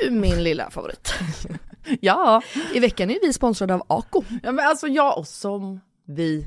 Du min lilla favorit. ja. I veckan är vi sponsrade av Ako. Ja men alltså jag och som vi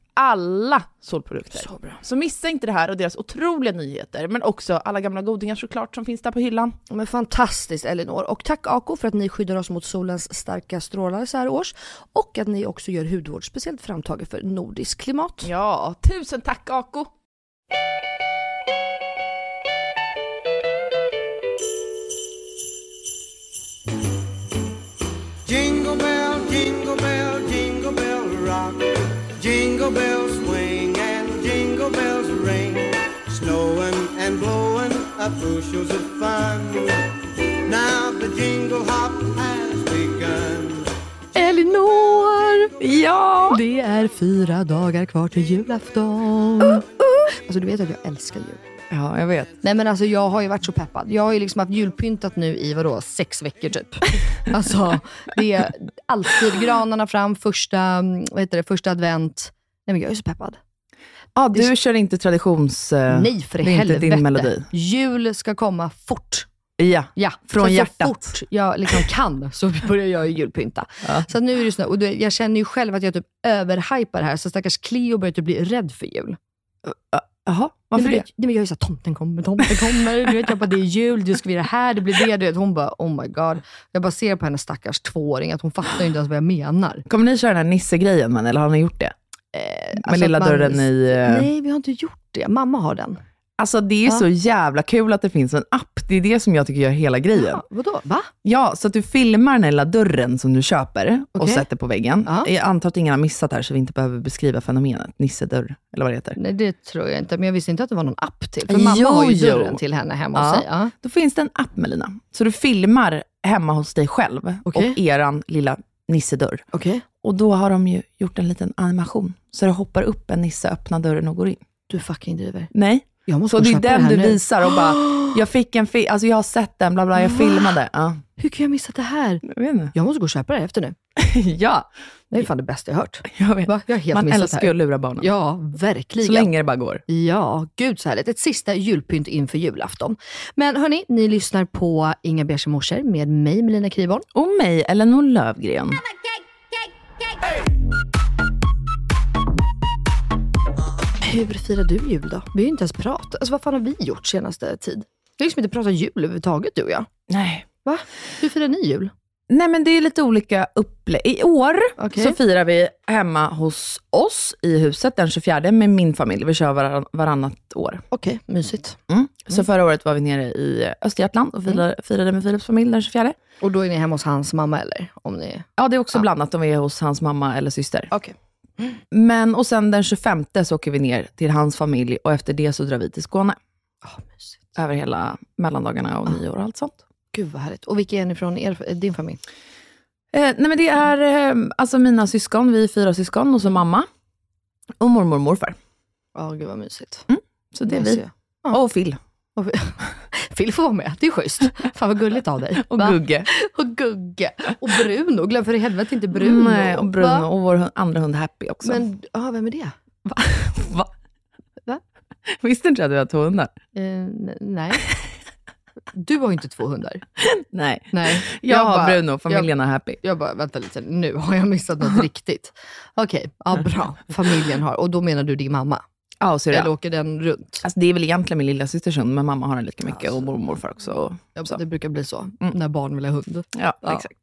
Alla solprodukter. Så bra. Så missa inte det här och deras otroliga nyheter, men också alla gamla godingar såklart som finns där på hyllan. Men fantastiskt Elinor. Och tack Ako för att ni skyddar oss mot solens starka strålar så här års. Och att ni också gör hudvård speciellt framtaget för nordisk klimat. Ja, tusen tack Ako! Jingle bells swing and jingle bells ring. Snowing and blowing up bushels of fun. Now the jingle hop has begun. Elinor! Ja! Det är fyra dagar kvar till julafton. Alltså du vet att jag älskar jul. Ja, jag vet. Nej men alltså jag har ju varit så peppad. Jag har ju liksom haft julpyntat nu i vadå, sex veckor typ. Alltså det är alltid granarna fram, första, mm, vad heter det, första advent. Nej men jag är så peppad. Ja, du kör inte traditions... eh, Nej för det är helvete. inte din melodi. Jul ska komma fort. Ja, Ja, Från så, hjärtat. Så fort jag liksom kan så börjar jag ju julpynta. Så att nu är det så, och jag känner ju själv att jag typ överhypar det här, så stackars Cleo börjar typ bli rädd för jul. Jaha, Nej, varför men, det? Nej, men jag är såhär, tomten kommer, tomten kommer. Du vet, jag bara, det är jul, du ska vi göra det här, det blir det. Du vet, hon bara, oh my god. Jag bara ser på hennes stackars tvååring att hon fattar ju inte ens vad jag menar. Kommer ni köra den här Nisse-grejen, eller har ni gjort det? Med Alltså lilla man- dörren i... eh, Nej, vi har inte gjort det. Mamma har den. Alltså det är Ja. så jävla kul att det finns en app. Det är det som jag tycker gör hela grejen. Ja, vadå? Va? Ja, så att du filmar den här lilla dörren som du köper och Okej. sätter på väggen. Ja. Jag antar att ingen har missat här, så vi inte behöver beskriva fenomenet. Nissedörr, eller vad det heter. Nej, det tror jag inte. Men jag visste inte att det var någon app till. För mamma Jo, har ju jo. dörren till henne hemma hos sig. Ja. Då finns det en app Melina. Så du filmar hemma hos dig själv Okej. och eran lilla nissedörr. Okej. Och då har de ju gjort en liten animation. Så det hoppar upp en nisse, öppnar dörren och går in. Du fucking driver. Nej. Så det är den du nu. visar och bara, jag fick en film, alltså jag har sett den, bla bla, jag Va? filmade. Ja. Hur kan jag missa det här? Jag vet inte. Jag måste gå och köpa det efter nu. ja, Det är fan det bästa jag hört. jag vet. Va? Jag har helt Man missat älskar ju att lura barnen. Ja, verkligen. Så länge det bara går. Ja, gud så härligt. Ett sista julpynt inför julafton. Men hörni, ni lyssnar på Inga Beige morsor med mig, Melina Kriborn. Och mig, Elinor Lövgren. Hur firar du jul då? Vi har ju inte ens pratat. Alltså vad fan har vi gjort senaste tid? Vi har liksom inte pratat jul överhuvudtaget du och jag. Nej. Va? Hur firar ni jul? Nej men det är lite olika upplägg. I år Okej. så firar vi hemma hos oss i huset den 24 med min familj. Vi kör varann, varannat år. Okej, mysigt. Mm. Så förra året var vi nere i Östergötland och firade, firade med Philips familj den 24. Och då är ni hemma hos hans mamma eller? Om ni... Ja, det är också blandat om vi är hos hans mamma eller syster. Okej. Men, och sen den 25 så åker vi ner till hans familj och efter det så drar vi till Skåne. Ah, mysigt. Över hela mellandagarna och nyår och allt sånt. Gud vad härligt. Och vilka är ni från er, din familj? Eh, nej men det är eh, alltså mina syskon, vi är fyra syskon och så mamma. Och mormor och morfar. Ja, gud vad mysigt. Så det är vi. Ja. Och Phil. Och Phil får vara med, det är schysst. Fan vad gulligt av dig. Och Va? Gugge. Och Gugge. Och Bruno, glöm för i helvete inte Bruno. Nej, och Bruno Va? och vår andra hund Happy också. Men, ja, vem är det? Va? Va? Visste inte du att du har två hundar? Eh, nej. Du har ju inte två hundar. Nej. Nej. Jag, har bara- Bruno, familjen har Happy. Jag bara, vänta lite, nu har jag missat något riktigt. Okej, ja bra. Familjen har, och då menar du din mamma? Ja, och syrra. Eller åker den runt? Alltså det är väl egentligen min lilla systers hund, men mamma har den lika mycket och mormor morfar också. Och, Ja, det brukar bli så, Mm. när barn vill ha hund. Ja, Ja. exakt.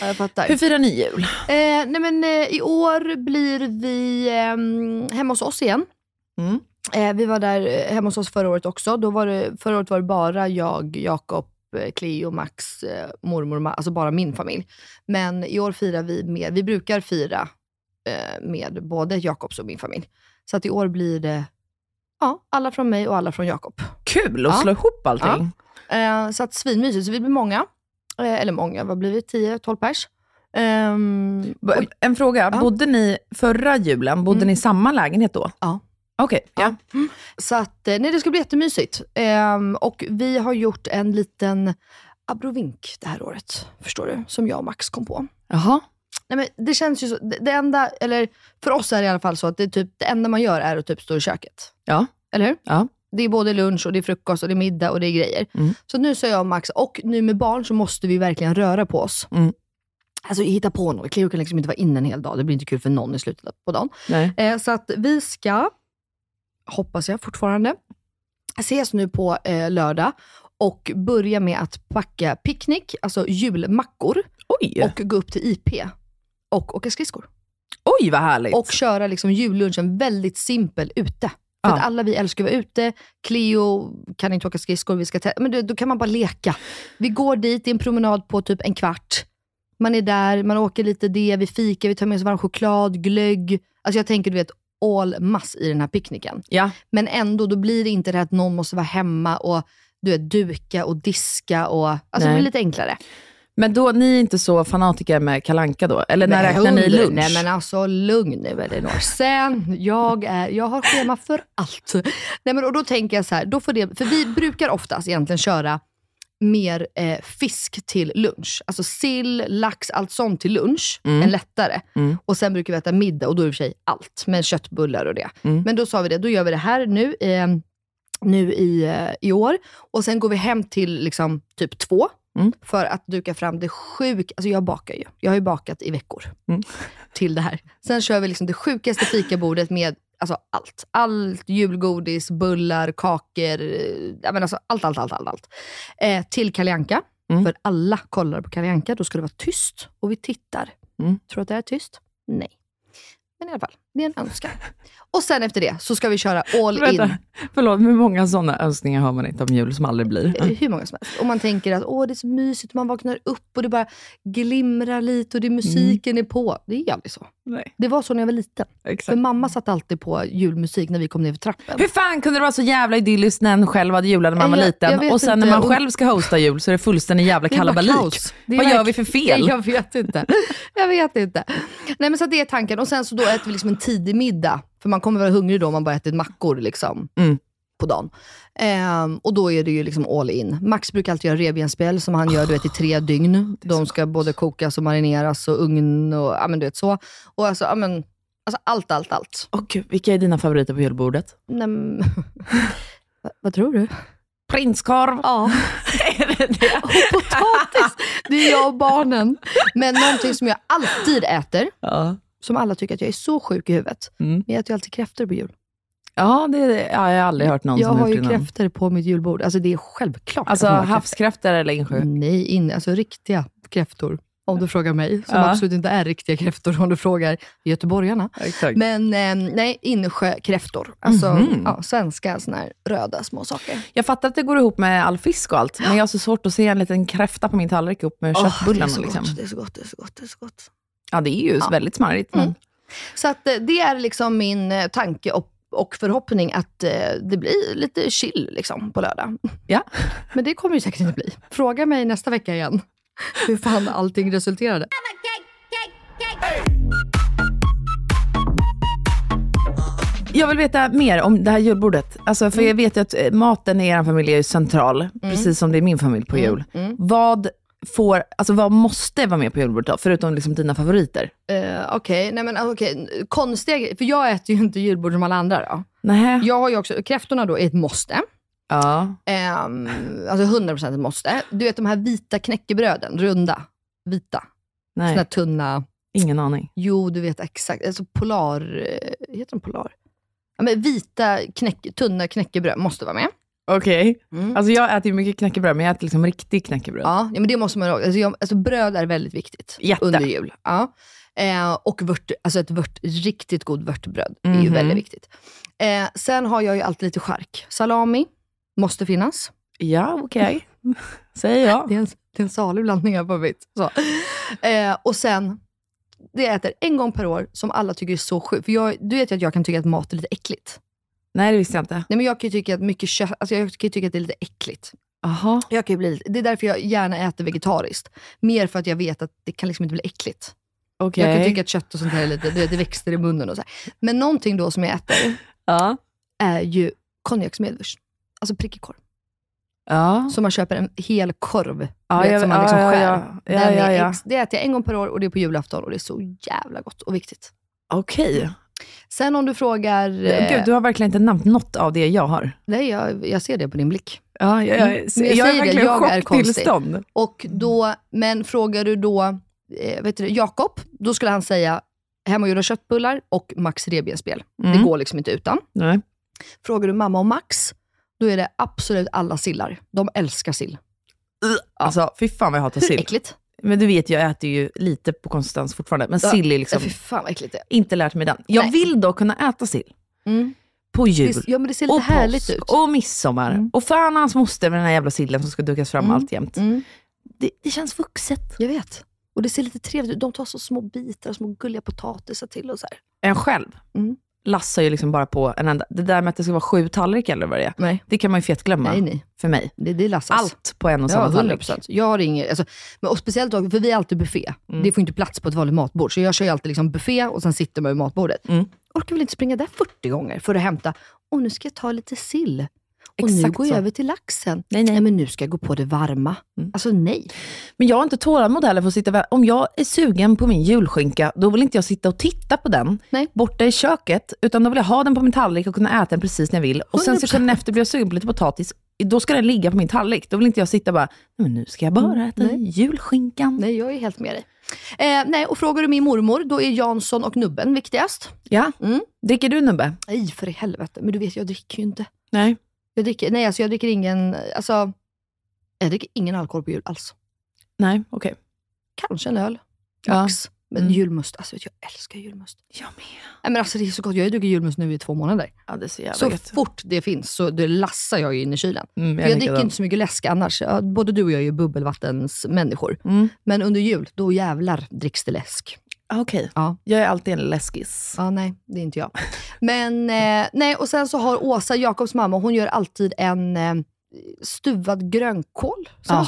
Ja, jag fattar. Hur firar ni jul? Eh, nej men, eh, I år blir vi eh, hemma hos oss igen. Mm. Eh, vi var där eh, hemma hos oss förra året också. Då var det, förra året var det bara jag, Jakob, eh, Cleo, Max, mormor, ma- alltså bara min familj. Men i år firar vi med, vi brukar fira med både Jakobs och min familj. Så att i år blir det ja, alla från mig och alla från Jakob. Kul att Ja. slå ihop allting. Eh, så att svinmysigt. Så vi blir många. Eller många, vad blir vi? 10-12 pers. Oj. En fråga, Ja. bodde ni förra julen, bodde Mm. ni i samma lägenhet då? Ja. Okej, ja. Så att, eh, nej, det ska bli jättemysigt. Ehm, och vi har gjort en liten abrovink det här året, förstår du, som jag och Max kom på. Jaha. Nej, men det känns ju så, det, det enda, eller för oss är det i alla fall så att det, typ, det enda man gör är att typ stå i köket. Ja. Eller hur? Ja. Det är både lunch och det är frukost och det är middag och det är grejer. Mm. Så nu sa jag och Max, och nu med barn så måste vi verkligen röra på oss. Mm. Alltså hitta på något. Cleo kan liksom inte vara inne en hel dag. Det blir inte kul för någon i slutet på dagen. Nej. Eh, så att vi ska, hoppas jag fortfarande, ses nu på eh, lördag och börja med att packa picknick, alltså julmackor, Oj, och gå upp till IP och åka skridskor. Oj vad härligt. Och köra liksom jullunchen väldigt simpel ute. För Ja. att alla vi älskar att vara ute. Cleo kan inte åka skridskor, vi ska men då, då kan man bara leka. Vi går dit, det är en promenad på typ en kvart. Man är där, man åker lite det, vi fikar, vi tar med oss varm choklad, glögg. Alltså jag tänker du vet, all mass i den här picknicken. ja. Men ändå, då blir det inte det att någon måste vara hemma och du vet, duka och diska. Och, alltså det Nej. blir lite enklare. Men då, ni är inte så fanatiker med kalanka då? Eller när räknar ni lunch? Nej men alltså lugn nu Elinor. Sen, jag, är, jag har schema för allt. Nej, men, och då tänker jag så här, då får det, för vi brukar oftast egentligen köra mer eh, fisk till lunch. Alltså sill, lax, allt sånt till lunch. Mm. En lättare. Mm. Och sen brukar vi äta middag och då är det i och för sig allt. Med köttbullar och det. Mm. Men då sa vi det, då gör vi det här nu. Eh, nu i, eh, i år. Och sen går vi hem till liksom, typ två. Mm. För att duka fram det sjuka, alltså jag bakar ju. Jag har ju bakat i veckor Mm. till det här. Sen kör vi liksom det sjukaste fikabordet med alltså allt. Allt julgodis, bullar, kakor, eh, men alltså allt, allt, allt. allt, allt. Eh, till Kalle Anka. Mm. För alla kollar på Kalle Anka, då ska det vara tyst och vi tittar. Mm. Tror du att det är tyst? Nej. Men i alla fall. Det är en önskan. Och sen efter det så ska vi köra all in. Vänta, förlåt, hur många sådana önskningar har man inte om jul som aldrig blir? Eh, Hur många som helst. Och man tänker att åh, det är så mysigt, man vaknar upp och det bara glimrar lite och det musiken är på. Det är aldrig så. Nej, Det var så när jag var liten. För exakt. mamma satt alltid på julmusik när vi kom ner för trappen. Hur fan kunde det vara så jävla idylliskt när en själv hade julat när man var Jag- jag liten och sen inte. när man själv ska hosta jul så är det fullständig jävla Det kalabalik. Det Vad gör vi för fel? Jag vet inte. Jag vet inte. Nej, men så det är tanken. Och sen så då äter vi liksom en tidig middag. För man kommer vara hungrig då om man bara ätit mackor liksom, Mm. på dagen. Ehm, och då är det ju liksom all in. Max brukar alltid göra revbensspjäll som han gör du vet, i tre dygn. De ska både kokas och marineras och ugn och ja, men, du vet så. Och alltså, ja, men, alltså allt, allt, allt. Gud, vilka är dina favoriter på julbordet? Nej, vad, vad tror du? Prinskorv. Ja. det? Och potatis. Det är jag och barnen. Men någonting som jag alltid äter, Ja. Som alla tycker att jag är så sjuk i huvudet. Mm. Jag äter ju alltid kräftor på jul. Ja, det. Ja, jag har aldrig hört någon jag som har gjort ju innan. kräftor på mitt julbord. Alltså det är självklart. Alltså att man har kräftor. havskräftor eller insjö? Nej, in, alltså riktiga kräftor. Om du frågar mig. Som Ja. absolut inte är riktiga kräftor om du frågar göteborgarna. Exakt. Men eh, nej, insjökräftor. Alltså Mhm. ja, svenska såna här röda små saker. Jag fattar att det går ihop med all fisk och allt, men jag har så svårt att se en liten kräfta på min tallrik upp med Åh, det, är köttbullarna. så liksom. gott, det är så gott, det är så gott, det är så gott. Ja, det är ju Ja. väldigt smarrigt. Mm. Så att, eh, det är liksom min eh, tanke och, och förhoppning att eh, det blir lite chill liksom, på lördag. Ja. Men det kommer ju säkert inte bli. Fråga mig nästa vecka igen hur fan allting resulterade. Jag vill veta mer om det här julbordet. Alltså, för jag vet ju att maten i er familj är central, precis som det är min familj på jul. Vad, får, alltså, vad måste vara med på julbordet då, förutom liksom dina favoriter? Uh, Okej, nej men okej. Konstiga grejer, för jag äter ju inte julbord som alla andra då. Nej. Jag har ju också, kräftorna då är ett måste. Ja. Um, alltså 100% ett måste. Du vet de här vita knäckebröden, runda, vita. Såna här Nej, tunna, ingen aning. jo du vet exakt, alltså polar, eh, heter de polar? Ja, men vita knäck, tunna knäckebröd måste vara med. Okej. Mm. Alltså jag äter ju mycket knäckebröd, men jag äter liksom riktig knäckebröd. Ja, ja, men det måste man ha. Alltså, jag, alltså bröd är väldigt viktigt Jätte. under jul. Ja. Eh, och vört, alltså ett vört, riktigt god vörtbröd är ju Mhm. väldigt viktigt. Eh, sen har jag ju alltid lite chark. Salami måste finnas. Ja, okej. Säger jag. Det är en, det är en salig blandning här på mitt. Så. Eh, och sen, det jag äter en gång per år som alla tycker är så sjukt. För jag, du vet ju att jag kan tycka att mat är lite äckligt. Nej, det visste jag inte. Nej, men jag kan ju tycka att mycket kött, alltså jag kan tycka att det är lite äckligt. Jaha. Jag kan bli, det är därför jag gärna äter vegetariskt. Mer för att jag vet att det kan liksom inte bli äckligt. Okej. Jag kan tycka att kött och sånt här är lite, det, det växter i munnen och så här. Men någonting då som jag äter Ja. är ju konjaksmedvurst. Alltså prickig korv. Ja. Så man köper en hel korv. Ja, vet, jag- som man liksom ja, skär. ja. Ja, ja, ja. ex- det äter jag en gång per år och det är på julafton och det är så jävla gott och viktigt. Okej. Sen om du frågar... eh, Gud, du har verkligen inte nämnt något av det jag har. Nej, jag, jag ser det på din blick. Ja, jag, jag, Mm. jag, jag är det, verkligen jag är konstig. Och då, men frågar du då eh, vet du, Jakob, då skulle han säga hemmagjorda köttbullar och Max revbensspjäll. Det Mm. går liksom inte utan. Nej. Frågar du mamma och Max, då är det absolut alla sillar. De älskar sill. Alltså, fy fan vad jag hatar sill. Äckligt. Men du vet, jag äter ju lite på konsistens fortfarande. Men sill är liksom Ja, fy fan vad äckligt det är. inte lärt mig den. Jag Nej. vill då kunna äta sill. Mm. På jul. Ja, men det ser lite och härligt påsk ut. och midsommar. Mm. Och fan hans moster med den här jävla sillen som ska dukas fram Mm. allt jämt. Mm. Det, det känns vuxet. Jag vet. Och det ser lite trevligt ut. De tar så små bitar, små gulliga potatisar till och så här. En själv Mm. Lassar ju liksom bara på en enda. Det där med att det ska vara sju tallrikar eller vad det är. Nej, Det kan man ju fet glömma nej, nej. för mig. Det, det lassas. Allt på en och Ja, samma 100 tallrik. Jag har inget, alltså, men och speciellt då, för vi är alltid buffé. Mm. Det får inte plats på ett vanligt matbord. Så jag kör ju alltid liksom buffé och sen sitter man vid matbordet. Mm. Orkar väl inte springa där 40 gånger för att hämta, och nu ska jag ta lite sill. Och nu går jag så. över till laxen. Nej, nej. men nu ska jag gå på det varma. Mm. Alltså nej. Men jag har inte tålamod heller för att sitta Om jag är sugen på min julskinka, då vill inte jag sitta och titta på den Nej. borta i köket. Utan då vill jag ha den på min tallrik och kunna äta den precis när jag vill. Och sen 100%. sekunden efter blir jag sugen på lite potatis. Då ska den ligga på min tallrik. Då vill inte jag sitta och bara, "Nej, men nu ska jag bara äta Mm, Nej. julskinkan. Nej, jag är helt med dig. Eh, nej, och frågar du min mormor, då är Jansson och nubben viktigast. Ja. Mm. Dricker du nubbe? Nej, för i helvete. Men du vet, jag dricker ju inte. Nej. Jag dricker, nej, alltså jag dricker ingen, alltså, jag dricker ingen alkohol på jul alls. Nej, okej. Kanske en öl, Ja. max. Men Mm. julmust, alltså jag älskar julmust. Jag med. Nej, men alltså, det är så gott. Jag har druckit julmust nu i två månader. Ja, det är så jävla Så gött. fort det finns så det lassar jag in i kylen. Mm, För jag dricker inte så mycket läsk annars. Både du och jag är ju bubbelvattensmänniskor. Mm. Men under jul, då jävlar dricks det läsk. Ah, Okej, Ja. jag är alltid en läskis. Ja, nej, det är inte jag. Men, eh, nej, och sen så har Åsa, Jakobs mamma, hon gör alltid en eh, stuvad grönkål. Så? Ah,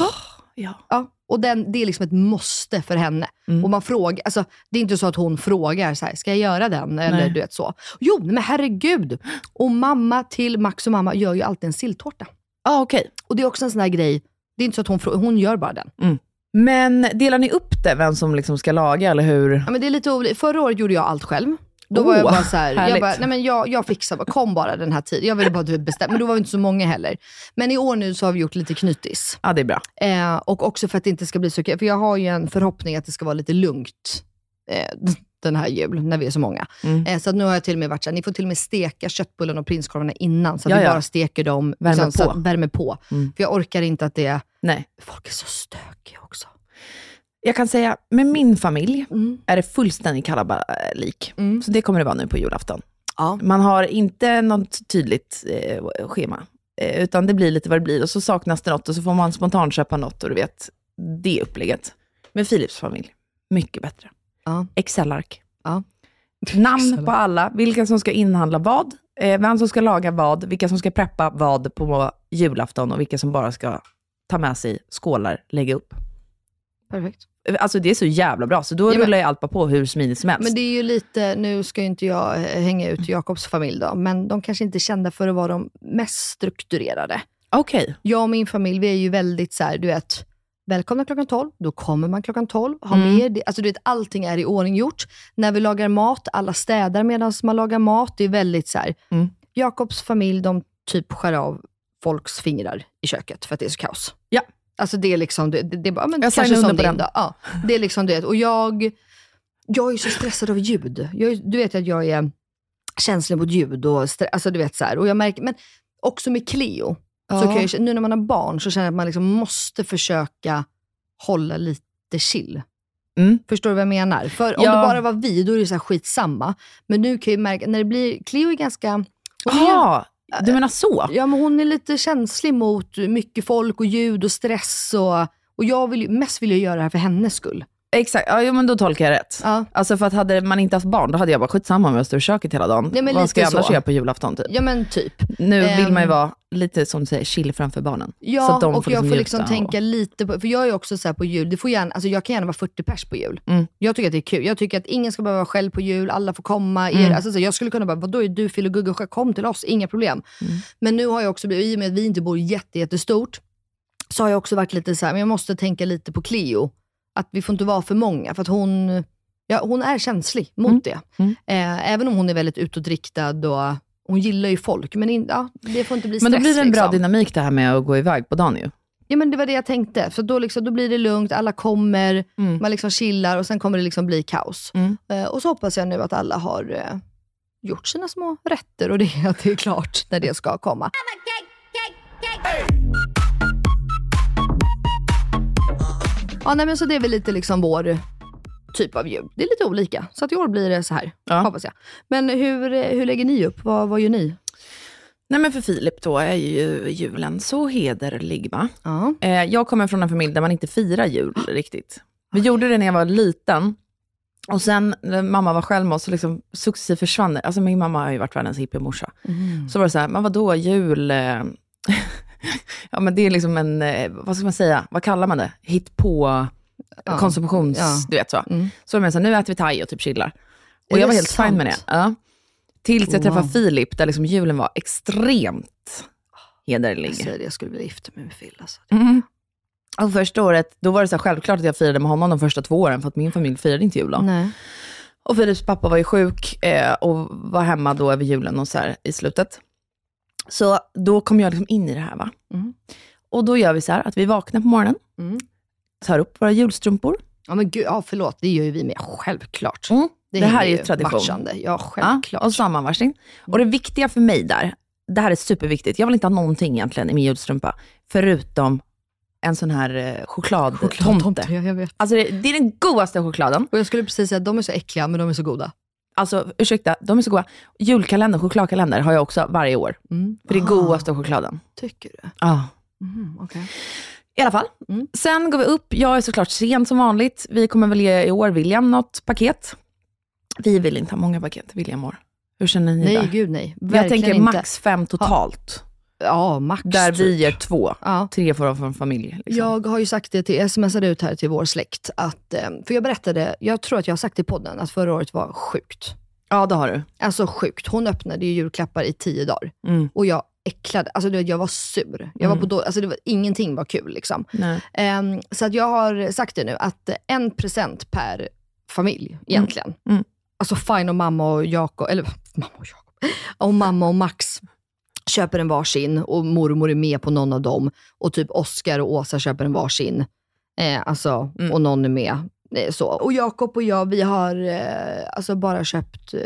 ja. Ja. Och den, det är liksom ett måste för henne. Mm. Och man frågar, alltså, det är inte så att hon frågar, så här, ska jag göra den? Eller Nej. du vet så. Jo, men herregud. Och mamma till Max och mamma gör ju alltid en silltårta. Ah, okej. Och det är också en sån här grej, det är inte så att hon frågar, hon gör bara den. Men delar ni upp det, vem som liksom ska laga, eller hur? Ja, men det är lite olika. Förra året gjorde jag allt själv. Då Oh, var jag bara så här, jag, bara, nej men jag, jag fixar, kom bara den här tiden. Jag ville bara typ bestämma, men då var vi inte så många heller. Men i år nu så har vi gjort lite knytis. Ja, det är bra. Eh, och också för att det inte ska bli så för jag har ju en förhoppning att det ska vara lite lugnt eh, den här jul, när vi är så många. Mm. Eh, så att nu har jag till och med varit så här, ni får till och med steka köttbullarna och prinskorvarna innan, så att Ja, vi ja. bara steker dem, Värme liksom, så på. att, värme på. Mm. För jag orkar inte att det, Nej. folk är så stökiga också. Jag kan säga, med min familj Mm. är det fullständig kalabalik. Mm. Så det kommer det vara nu på julafton. Ja. Man har inte något tydligt eh, schema, eh, utan det blir lite vad det blir. Och så saknas det något och så får man spontant köpa något och du vet, det upplägget. Med Philips familj, mycket bättre. Ja. Excel-ark. Ja. Namn på alla, vilka som ska inhandla vad, eh, vem som ska laga vad, vilka som ska preppa vad på julafton och vilka som bara ska ta med sig skålar, lägga upp. Perfekt. Alltså det är så jävla bra, så då Ja, rullar ju allt bara på hur smidigt som helst. Men det är ju lite, nu ska ju inte jag eh, hänga ut Jakobs familj då, men de kanske inte är kända för att vara de mest strukturerade. Okej. Jag och min familj, vi är ju väldigt så här, du vet, välkomna klockan 12, då kommer man klockan 12, ha Mm. med det. Alltså du vet, allting är i ordning gjort. När vi lagar mat, alla städar medan man lagar mat. Det är väldigt så här. Mm. Jakobs familj, de typ skär av folks fingrar i köket för att det är så kaos. Ja. Alltså det är liksom, det, det, det bara, men Jag kanske som på din då. Ja, det är liksom det. Och jag, jag är så stressad av ljud. Jag, du vet att jag är känslig mot ljud och stre- alltså du vet så här. Och jag märker, men också med Cleo, så kan jag, nu när man har barn så känner jag att man liksom måste försöka hålla lite chill. Mm. Förstår du vad jag menar? För om Ja. det bara var vi, då är det så här skitsamma. Men nu kan jag märka, när det blir, Cleo är ganska... Jaha, du menar så? Ja, men hon är lite känslig mot mycket folk och ljud och stress. Och, och jag vill, mest vill jag göra det här för hennes skull. Exakt, ja, jo, men då tolkar jag rätt. Ja. Alltså för att hade man inte haft barn, då hade jag bara skitsamma om jag står i köket hela dagen. Men Vad ska jag annars så. göra på julafton typ? Ja men typ. Nu vill man ju Ehm. vara lite som du säger, chill framför barnen. Ja, och får jag får liksom och- tänka lite på, för jag är också så här på jul, det får gärna, alltså jag kan gärna vara 40 pers på jul. Mm. Jag tycker att det är kul. Jag tycker att ingen ska behöva vara själv på jul, alla får komma. Er, Mm. alltså, så jag skulle kunna bara, vadå är du Phil och Gugge och kom till oss, inga problem. Mm. Men nu har jag också i och med att vi inte bor jätte, jättestort, så har jag också varit lite så här, men jag måste tänka lite på Cleo. Att vi får inte vara för många, för att hon, ja, hon är känslig mot Mm. det. Mm. Eh, även om hon är väldigt utåtriktad och hon gillar ju folk, men in, ja, det får inte bli Men stress. då blir det en bra liksom. dynamik det här med att gå iväg på dagen ju. Ja men det var det jag tänkte. För då, liksom, då blir det lugnt, alla kommer, Mm. man liksom chillar och sen kommer det liksom bli kaos. Mm. Eh, och så hoppas jag nu att alla har eh, gjort sina små rätter och det, att det är klart när det ska komma. Ja, nej, men så det är väl lite liksom vår typ av jul. Det är lite olika. Så att i år blir det så här, Ja. hoppas jag. Men hur, eh, hur lägger ni upp? Vad, vad gör ni? Nej men för Filip då är ju julen så hederlig va? Ja. Eh, jag kommer från en familj där man inte firar jul riktigt. Vi gjorde det när jag var liten. Och sen när mamma var själv med oss så liksom successivt försvann det. Alltså min mamma har ju varit världens hippiemorsa. Mm. Så var det så här, men vadå jul? ja men det är liksom en, eh, vad ska man säga, vad kallar man det? Hit på Ja. konsumtions, Ja. du vet så. Mm. Så jag med så här, nu äter vi thai och typ chillar. Och Är jag var helt fine med det. sant? Ja. Tills jag träffade Wow. Filip, där liksom julen var extremt hederlig. Jag säger det, jag skulle vilja gifta mig med Phil. Alltså. Mm. Och första året, då var det så här självklart att jag firade med honom de första två åren, för att min familj firade inte jul då. Nej. Och Philips pappa var ju sjuk eh, och var hemma då över julen och så här i slutet. Så då kom jag liksom in i det här. va. Mm. Och då gör vi så här att vi vaknar på morgonen, Mm. tar upp våra julstrumpor. Ja men gud, ja förlåt, det gör ju vi med. Självklart. Mm. Det, här hänger är ju tradition. matchande. Ja, Ja, självklart. och sammanvarsning. Och det viktiga för mig där, det här är superviktigt. Jag vill inte ha någonting egentligen i min julstrumpa, förutom en sån här eh, chokladtomte. Ja, jag vet. Alltså det, det är den godaste chokladen. Och jag skulle precis säga att de är så äckliga, men de är så goda. Alltså ursäkta, de är så goda. Julkalender, chokladkalender har jag också varje år. För det är godaste chokladen. Tycker du? Ja. Mm, okej. I alla fall. Mm. Sen går vi upp. Jag är såklart sen som vanligt. Vi kommer väl ge i år William något paket. Vi vill inte ha många paket, William år. Hur känner ni Nej, där? gud nej. Jag Verkligen tänker inte. max fem totalt. Ja, max. Där typ. vi ger två. Ja. Tre får från familj. Liksom. Jag har ju sagt det till, smsade ut här till vår släkt, att, eh, för jag berättade, jag tror att jag har sagt i podden, att förra året var sjukt. Ja, det har du. Alltså sjukt. Hon öppnade ju julklappar i tio dagar. Mm. Och jag äcklade, alltså du vet, jag var sur. Jag var på då, alltså det var, ingenting var kul liksom. Ehm, så att jag har sagt det nu, att en present per familj egentligen. Mm. Alltså fine om mamma och Jakob, eller mamma och Jakob, om mamma och Max köper en varsin och mormor är med på någon av dem och typ Oscar och Åsa köper en varsin. Eh, alltså, Mm. och någon är med. Eh, så. Och Jakob och jag, vi har eh, alltså bara köpt eh,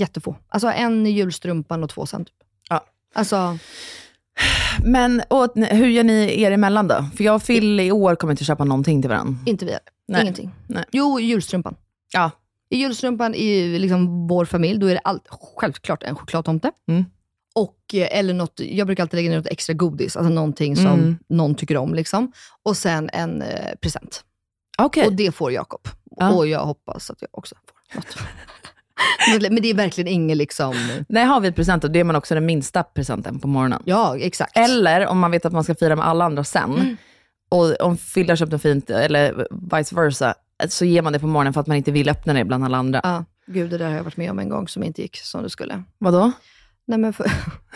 jättefå. Alltså en i julstrumpan och två sen. Typ. Ja. Alltså, Men och, hur gör ni er emellan då? För jag och Phil i år kommer inte köpa någonting till varandra. inte vi. Nej. Ingenting. Nej. Jo, julstrumpan. Ja. I julstrumpan i liksom vår familj, då är det allt, självklart en chokladtomte. Mm. Och, eh, eller något, jag brukar alltid lägga ner något extra godis, alltså någonting som Mm. någon tycker om. Liksom. Och sen en eh, present. Okej. Och det får Jakob. Ja. Och jag hoppas att jag också får något. Men- det är verkligen inget liksom... Nej, har vi presenter, det är man också den minsta presenten på morgonen. Ja, exakt. Eller om man vet att man ska fira med alla andra sen, Mm. och om Phil har köpt något fint, eller vice versa, så ger man det på morgonen för att man inte vill öppna det bland alla andra. Ja, gud, det där har jag varit med om en gång som inte gick som det skulle. Vadå? Nej, men för,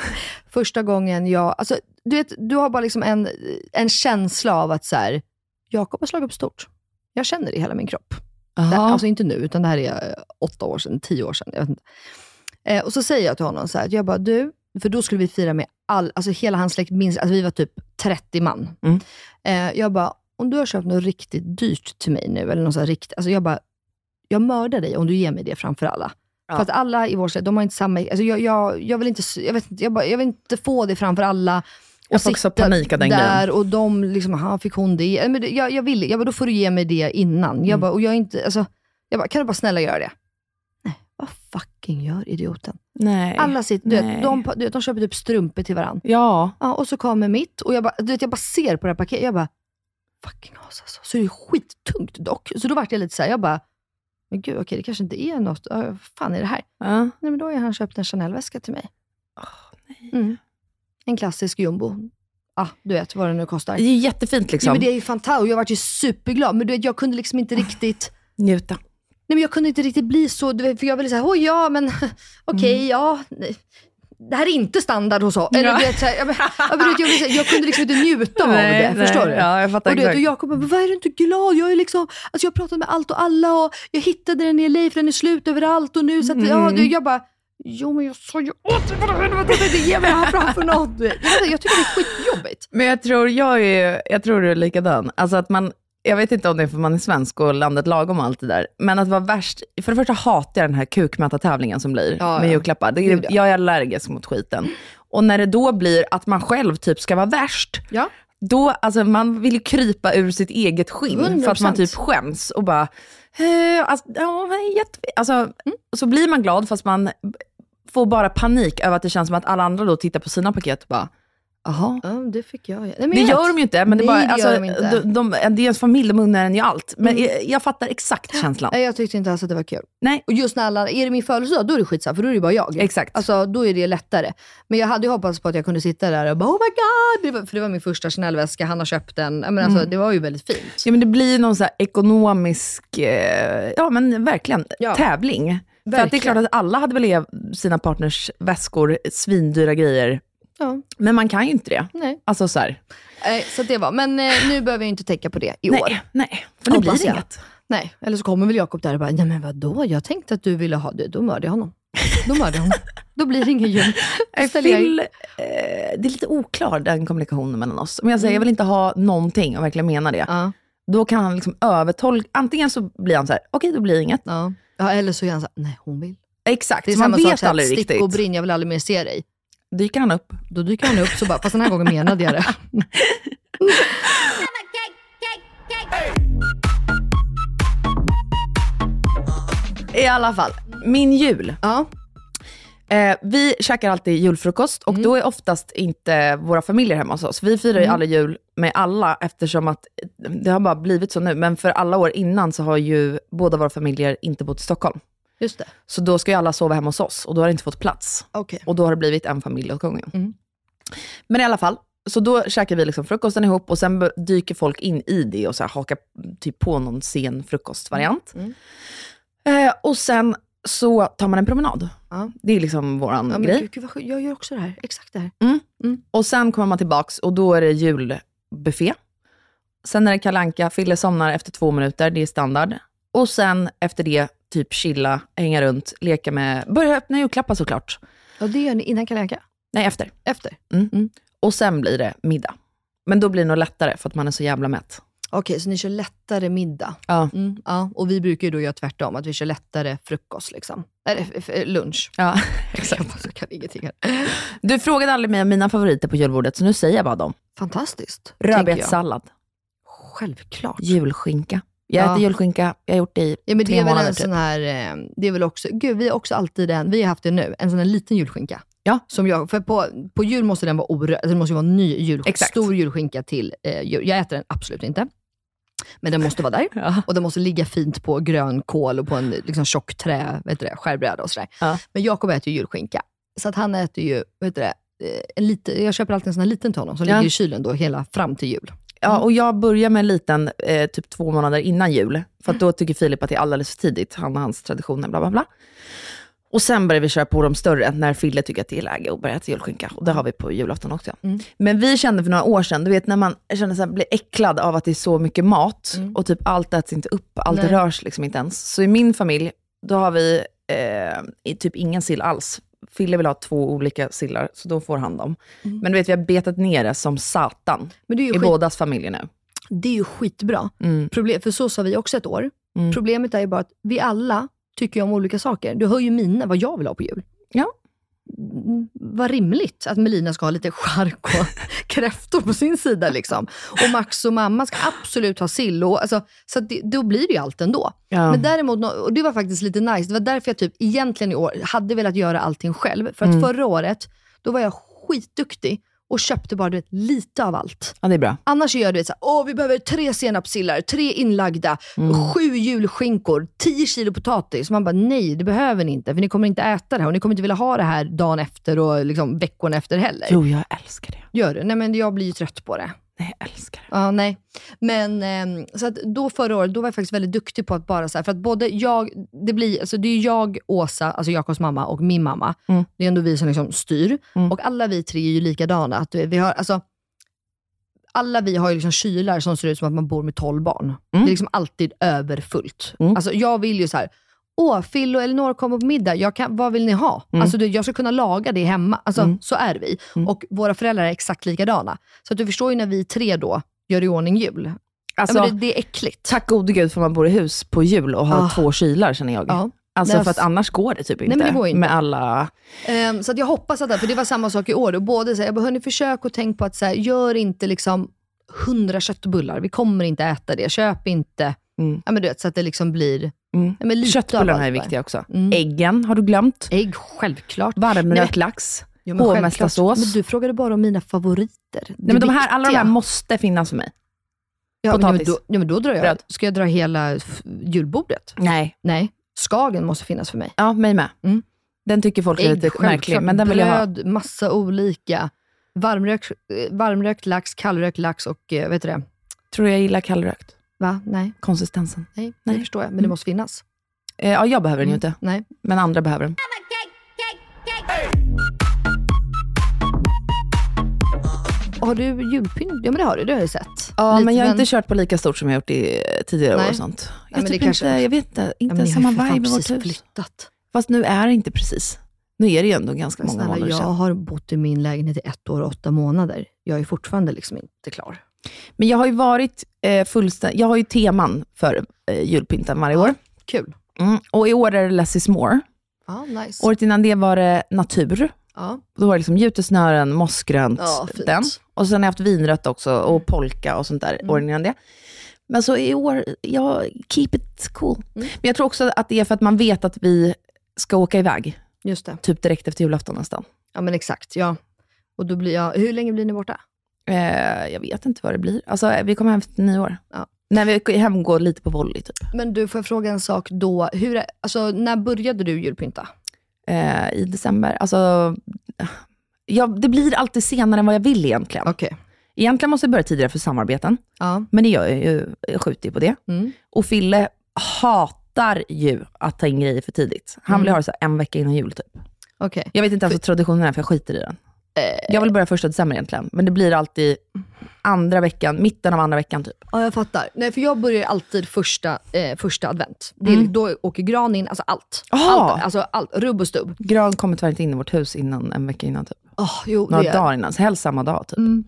första gången jag... Alltså, du, vet, du har bara liksom en, en känsla av att så här, Jakob har slagit upp stort. Jag känner det i hela min kropp. Det, alltså inte nu, utan det här är eh, åtta år sedan, tio år sedan. Jag vet inte. Eh, och så säger jag till honom så här, jag bara, du, för då skulle vi fira med all, alltså hela hans släkt, minst, alltså vi var typ 30 man. Mm. Eh, jag bara, om du har köpt något riktigt dyrt till mig nu, eller något så här riktigt, alltså jag bara, jag mördar dig om du ger mig det framför alla. Ja. För att alla i vår släkt, de har inte samma, alltså jag, jag, jag vill inte, jag vet jag, bara, jag vill inte få det framför alla. Jag får också panik av den där grejen. och de liksom, aha, fick hon det? Men jag, jag vill, jag bara, då får du ge mig det innan. Jag Mm. bara, och jag inte, alltså, jag bara, kan du bara snälla göra det? Nej, vad fucking gör idioten? Nej. Alla sitter, du vet, Nej. de, du vet, de köper typ strumpor till varandra. Ja. Ja, och så kommer mitt och jag bara, du vet, jag bara ser på det här paketet, jag bara, fucking as alltså. Så det är skittungt dock. Så då vart jag lite så här, jag bara, men gud okej, det kanske inte är något, vad fan är det här? ja. Nej men då har han köpt en Chanel-väska till mig. Mm. En klassisk jumbo. Ah, du vet vad den nu kostar. Det är ju jättefint liksom. Ja, men det är ju fantastiskt jag vart ju superglad. Men du vet, jag kunde liksom inte riktigt, Njuta. nej men jag kunde inte riktigt bli så, för jag ville säga, oj ja men okej, ja. nej. Det här är inte standard hos oss. Eller. Ja. vet, så här, jag, jag, jag, jag kunde liksom inte njuta av det, förstår du? Ja, jag fattar Och, exakt. och Jakob bara, vad är du inte glad? Jag, är liksom, alltså jag har pratat med allt och alla och jag hittade den i för den är slut överallt och nu så att, Mm. ja, du, jag bara, jo men jag sa ju åt dig för helvete att inte ge mig det här framför vet, Jag, jag tycker det är skitjobbigt. Men jag tror, jag är, jag tror du är likadan. Alltså att man, jag vet inte om det är för man är svensk och landet lagom och allt det där. Men att vara värst, för det första hatar jag den här kukmätartävlingen som blir Ja, med ja. julklappar. Det är, jag är allergisk mot skiten. Och när det då blir att man själv typ ska vara värst, Ja. då, alltså man vill ju krypa ur sitt eget skinn för att man 100%. typ skäms och bara, eh, alltså, ja, alltså, Mm. så blir man glad fast man får bara panik över att det känns som att alla andra då tittar på sina paket och bara, jaha. Ja, det fick jag. Nej, men Det jag gör vet. de ju inte, men det, är bara, det alltså, de inte. de, de, ens familj, de unnar en ju allt. Men jag, jag fattar exakt känslan. Nej, jag tyckte inte alls att det var kul. Nej. Och just när alla, är det min födelsedag, då är det skitsamma, för då är det bara jag. Exakt. Alltså, då är det lättare. Men jag hade ju hoppats på att jag kunde sitta där och bara, oh my god! Det var, för det var min första Chanel-väska, han har köpt den. Men alltså, Mm. Det var ju väldigt fint. Ja, men det blir någon så ekonomisk, eh, ja men verkligen, Ja. tävling. För att det är Verkligen. klart att alla hade väl ge sina partners väskor svindyra grejer. Ja, Men man kan ju inte det. nej. Alltså så här, Eh, så det var. Men eh, nu behöver jag inte tänka på det i år. nej, nej, för nu blir det inget. Nej, eller så kommer väl Jakob där och bara, nej men vadå, jag tänkte att du ville ha det. Då mördade jag honom. Då mördade jag honom. Då blir det ingen jul. Vill, eh, det är lite oklar den kommunikationen mellan oss. Om jag säger jag vill inte ha någonting och verkligen menar det, Ja, då kan han liksom övertolka, antingen så blir han så här, okej då blir det inget. ja. ja, eller så är han så här, nej hon vill. Exakt, Det är så man samma sak, vet här, aldrig stick riktigt. och brinn, jag vill aldrig mer se dig. Dyker han upp? Då dyker han upp så bara, fast den här gången menade jag det. I alla fall, min jul. Ja. Eh, vi käkar alltid julfrukost och då är oftast inte våra familjer hemma hos oss. Vi firar ju aldrig jul med alla eftersom att det har bara blivit så nu. Men för alla år innan så har ju båda våra familjer inte bott i Stockholm. Just det. Så då ska ju alla sova hemma hos oss och då har det inte fått plats. Okej. Och då har det blivit en familj åt gången. Mm. Men i alla fall, så då käkar vi liksom frukosten ihop och sen dyker folk in i det och så här hakar typ på någon sen frukostvariant. Mm. Eh, och sen så tar man en promenad. Ja. Det är liksom våran Ja, grej. gud, gud, jag gör också det här. Exakt det här. Och sen kommer man tillbaks och då är det julbuffé. Sen är det kalanka, Fille somnar efter två minuter, det är standard. Och sen efter det, typ chilla, hänga runt, leka med, börja öppna julklappar såklart. Ja, det gör ni innan Kalle Anka? Nej, efter. Efter? Och sen blir det middag. Men då blir det nog lättare för att man är så jävla mätt. Okej, så ni kör lättare middag? Ja. Mm, ja. Och vi brukar ju då göra tvärtom, att vi kör lättare frukost. Liksom. Eller lunch. Ja, Exakt. Jag kan ingenting här. Du frågade aldrig mig om mina favoriter på julbordet, så nu säger jag bara dem. Fantastiskt. Rödbetssallad, Självklart. julskinka. Jag Ja. äter julskinka, jag har gjort det i Ja, men det tre väl månader en typ. sån här, eh, det är väl också, gud vi har också alltid en, vi har haft det nu, en sån här liten julskinka. Ja. Som jag, för på, på jul måste den vara oröd, alltså det måste vara en ny julskinka, Exakt. stor julskinka till eh, jul. Jag äter den absolut inte. Men den måste vara där. Ja. Och den måste ligga fint på grönkål och på en liksom, tjock trä, vet du det, skärbräda och sådär. Ja. Men Jakob äter ju julskinka. Så att han äter ju, vet du det, eh, en lite, jag köper alltid en sån här liten till honom som Ja. ligger i kylen då hela fram till jul. Ja, och jag börjar med en liten, eh, typ två månader innan jul. För då tycker Filip att det är alldeles för tidigt. Han och hans traditioner, bla bla bla. Och sen börjar vi köra på de större, när Fille tycker att det är läge att börja äta julskinka. Och det har vi på julafton också. Men vi kände för några år sedan, du vet när man känner sig blir äcklad av att det är så mycket mat. Och typ allt äts inte upp, allt Nej. rörs liksom inte ens. Så i min familj, då har vi eh, typ ingen sill alls. Fille vill ha två olika sillar, så då får han dem. Men du vet, vi har betat ner det som satan det i skit, bådas familjer nu. det är ju skitbra. Mm. Problem, för så sa vi också ett år. Mm. Problemet är ju bara att vi alla tycker om olika saker. Du hör ju mina, vad jag vill ha på jul. Ja. Vad rimligt att Melina ska ha lite chark och kräftor på sin sida. Liksom. Och Max och mamma ska absolut ha sill. Och, alltså, så det, då blir det ju allt ändå. Ja. Men däremot, och det var faktiskt lite nice, det var därför jag typ egentligen i år hade velat göra allting själv. För att Mm. förra året, då var jag skitduktig och köpte bara du vet, lite av allt. ja, det är bra. Annars gör du såhär, åh vi behöver tre senapssillar, tre inlagda, sju julskinkor, tio kilo potatis. Man bara, nej det behöver ni inte, för ni kommer inte äta det här och ni kommer inte vilja ha det här dagen efter och liksom veckan efter heller. Jo, jag älskar det. Gör det? Nej men jag blir ju trött på det. Nej, jag älskar det. Ja, nej. Men ehm, så att då förra året, då var jag faktiskt väldigt duktig på att bara så här, för att både jag, det blir, alltså det är jag, Åsa, alltså Jakobs mamma och min mamma. Mm. Det är ändå vi som liksom styr. Mm. Och alla vi tre är ju likadana. Att vi har, alltså, alla vi har ju liksom kylar som ser ut som att man bor med 12 barn. Det är liksom alltid överfullt. Mm. Alltså jag vill ju så här. Åh, Phil och Elinor kommer på middag. Jag kan, vad vill ni ha? Mm. Alltså, det- jag ska kunna laga det hemma. Alltså, Mm. Så är vi. Mm. Och våra föräldrar är exakt likadana. Så att du förstår ju när vi tre då gör i ordning jul. Alltså, men det, det är äckligt. tack gode gud för man bor i hus på jul och har Ah. två kylar känner jag. Ja. Alltså Nej, för att annars går det typ inte. men det inte. Med alla... Ehm, så jag hoppas att det, för det var samma sak i år. Både så här, jag bara, hörni, försök och tänk på att så här, gör inte liksom hundra köttbullar. Vi kommer inte äta det. Köp inte, Mm. ja, men du vet, så att det liksom blir Mm. ja, men lite Köttbullarna är viktiga också. Mm. Äggen har du glömt. Ägg, självklart. Varmrökt lax. Ja, men Hovmästarsås. Men du frågade bara om mina favoriter. Det Nej, men de här, alla de här måste finnas för mig. ja, men, potatis. då, ja, men då drar jag. Bröd. Ska jag dra hela julbordet? Nej. Nej. Skagen måste finnas för mig. Ja, mig med. Mm. Den tycker folk är Ägg, lite självklart. märklig, men den vill jag ha. Bröd, massa olika. Varmrökt, eh, varmrökt lax, kallrökt lax och, eh, vet du det? Tror jag gillar kallrökt? Va? Nej, Konsistensen. nej, Nej. det förstår jag. Men det Mm. måste finnas. Eh, ja, jag behöver den ju Mm. inte, Nej. men andra behöver den. Har du julpynt? Ja, men det har du. Det har jag sett. Ja, Lite, men jag har inte kört på lika stort som jag gjort i eh, tidigare år Nej. och sånt. Jag, men det typ kanske- inte, jag vet inte, inte men har samma vibe i vårt hus. flyttat. Fast nu är det inte precis. Nu är det ju ändå ganska Men många snälla, månader jag sedan. har bott i min lägenhet i ett år och åtta månader. Jag är fortfarande liksom inte klar. Men jag har ju varit eh, fullständigt, jag har ju teman för eh, julpynten varje år. Kul. Mm. Och i år är det less is more. Ja, nice. Året innan det var det natur. Ja. Då var det liksom jutesnören, mossgrönt, Ja, fint. den. Och sen har jag haft vinrött också och polka och sånt där Mm. åren innan det. Men så i år, ja, keep it cool. Mm. Men jag tror också att det är för att man vet att vi ska åka iväg, Just det. typ direkt efter julafton nästan. Ja men exakt, ja. Och då blir jag, hur länge blir ni borta? Eh, jag vet inte vad det blir. Alltså, vi kommer hem efter nyår. Ja. När vi hem går lite på volley typ. Men du, får jag fråga en sak då? Hur, alltså, när började du julpynta? Eh, I december. Alltså, ja, det blir alltid senare än vad jag vill egentligen. Okej. Egentligen måste jag börja tidigare för samarbeten, Ja. men det gör jag ju. Jag skjuter ju på det. Mm. Och Fille hatar ju att ta in grejer för tidigt. Han vill Mm. ha det så en vecka innan jul typ. Okej. Jag vet inte ens vad traditionen är, för jag skiter i den. Eh. Jag vill börja första december egentligen, men det blir alltid andra veckan, mitten av andra veckan typ. Ja, jag fattar. Nej, för jag börjar alltid första, eh, första advent. Det är, Mm. Då åker gran in, alltså allt. Aha. allt alltså allt, rubb och stubb. Gran kommer tyvärr inte in i vårt hus innan en vecka innan typ. Oh, jo, Några dagar innan, så helst samma dag typ. Mm.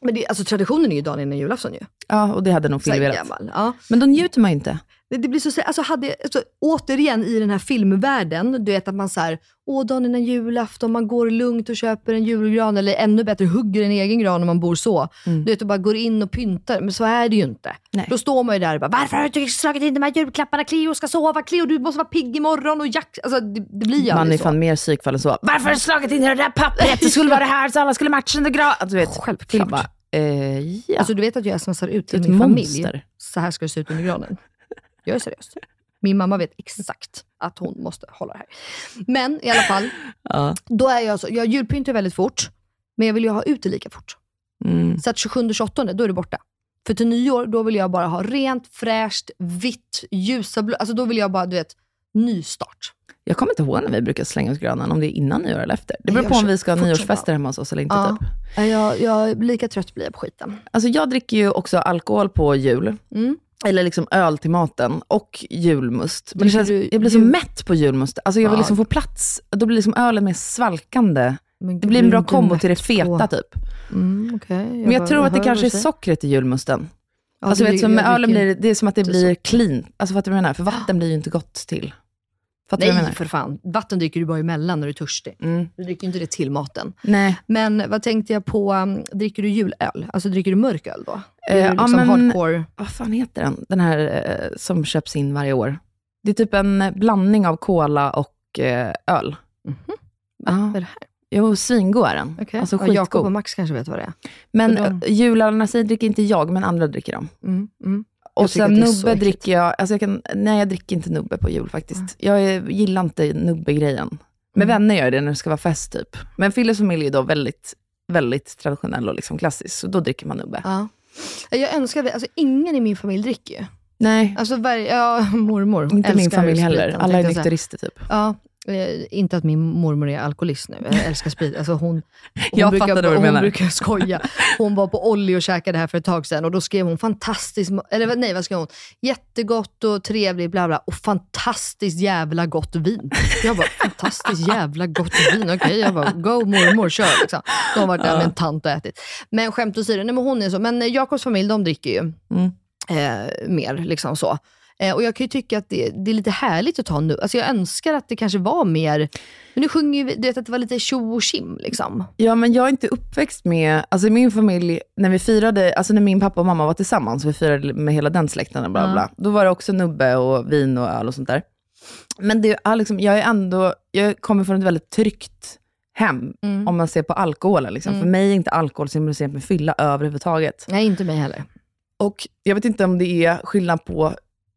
Men det, alltså, traditionen är ju dagen innan julafton ju. Ja, och det hade nog Fille velat. Ja. Men då njuter man ju inte. Det, blir så, alltså, hade, alltså, återigen i den här filmvärlden, du vet att man så här, åh dagen innan julafton, man går lugnt och köper en julgran, eller ännu bättre, hugger en egen gran om man bor så. Mm. Du vet, och bara går in och pyntar. Men så är det ju inte. Nej. Då står man ju där och bara, varför har du slagit in de här julklapparna? Cleo ska sova, Cleo du måste vara pigg imorgon och Jack, alltså det, det blir ju Man är så. fan mer psykfall än så. Varför har du slagit in det där pappret? Det skulle vara det här så alla skulle matcha under gran. Alltså, du vet, Självklart. Bara, eh, ja. Alltså du vet att jag smsar ut till min familj, monster. så här ska det se ut under granen. Jag är seriös. Min mamma vet exakt att hon måste hålla det här. Men i alla fall, ja. då är jag så, jag julpyntar väldigt fort, men jag vill ju ha ut det lika fort. mm. Så att 27-28, då är det borta. För till nyår, då vill jag bara ha rent, fräscht, vitt, ljusa blå. Alltså då vill jag bara, du vet, nystart. Jag kommer inte ihåg när vi brukar slänga ut granen, om det är innan nyår eller efter. Det beror Jag på om vi ska ha nyårsfester hemma hos oss eller inte. Ja. Typ. Ja, Jag, jag, lika trött blir jag på skiten. Alltså jag dricker ju också alkohol på jul. Mm. Eller liksom öl till maten och julmust. Men det känns, du jag blir så mätt på julmust. Alltså jag vill liksom få plats. Då blir liksom ölen mer svalkande. Men Det blir en bra kombo till det feta typ. Mm, okay. Men jag tror att det kanske är sockret i julmusten. Ja, alltså det vet, så med jag ölen blir det, det är som att det blir clean. Alltså du vad jag menar? För vatten blir ju inte gott till. Fattar Nej menar? för fan, vatten dricker du bara emellan när du är törstig. Mm. Du dricker inte det till maten. Nej. Men vad tänkte jag på, um, dricker du julöl? Alltså dricker du mörköl då? Eh, är du ja, liksom men- hardcore? Vad fan heter den? Den här eh, som köps in varje år. Det är typ en eh, blandning av cola och eh, öl. Mhm. Ja. Vad är det här? Jo, svingod är den. Okay. Alltså ja, Jakob skitgod. och Max kanske vet vad det är. Men de- jularna säger dricker inte jag, men andra dricker dem. Mm, mm. Och Jag sen nubbe dricker jag, alltså jag kan, nej jag dricker inte nubbe på jul faktiskt. Jag är, gillar inte nubbe-grejen. Med Mm. vänner gör jag det när det ska vara fest typ. Men Filles familj är då väldigt, väldigt traditionell och liksom klassisk, så då dricker man nubbe. Ja. Jag önskar, alltså ingen i min familj dricker ju. Nej, Alltså varje, ja, mormor inte min familj heller. Alla är jag nykterister typ. Ja, inte att min mormor är alkoholist nu. Jag älskar sprit. Alltså hon, hon, Jag brukar, fattade vad du hon brukar skoja. Hon var på Olli och käkade här för ett tag sedan och då skrev hon fantastiskt, eller nej vad skrev hon? Jättegott och trevligt bla bla och fantastiskt jävla gott vin. Jag bara, fantastiskt jävla gott vin. Okej, jag bara, go mormor, kör liksom. De har varit där med en tant och ätit. Men skämt åsido, nej men hon är så. Men eh, Jakobs familj, de dricker ju Mm. eh, mer liksom så. Eh, och jag kan ju tycka att det, det är lite härligt att ta nu. Alltså jag önskar att det kanske var mer, men nu sjunger ju vi- du vet att det var lite tjo och tjim liksom. Ja, men jag är inte uppväxt med, alltså i min familj, när vi firade, alltså när min pappa och mamma var tillsammans, vi firade med hela den släkten, och bla, bla, då var det också nubbe och vin och öl och sånt där. Men det liksom, jag är ändå, jag kommer från ett väldigt tryggt hem, Mm. om man ser på alkoholen. Liksom. Mm. För mig är inte alkohol symboliserat med fylla överhuvudtaget. Nej, inte mig heller. Och jag vet inte om det är skillnad på,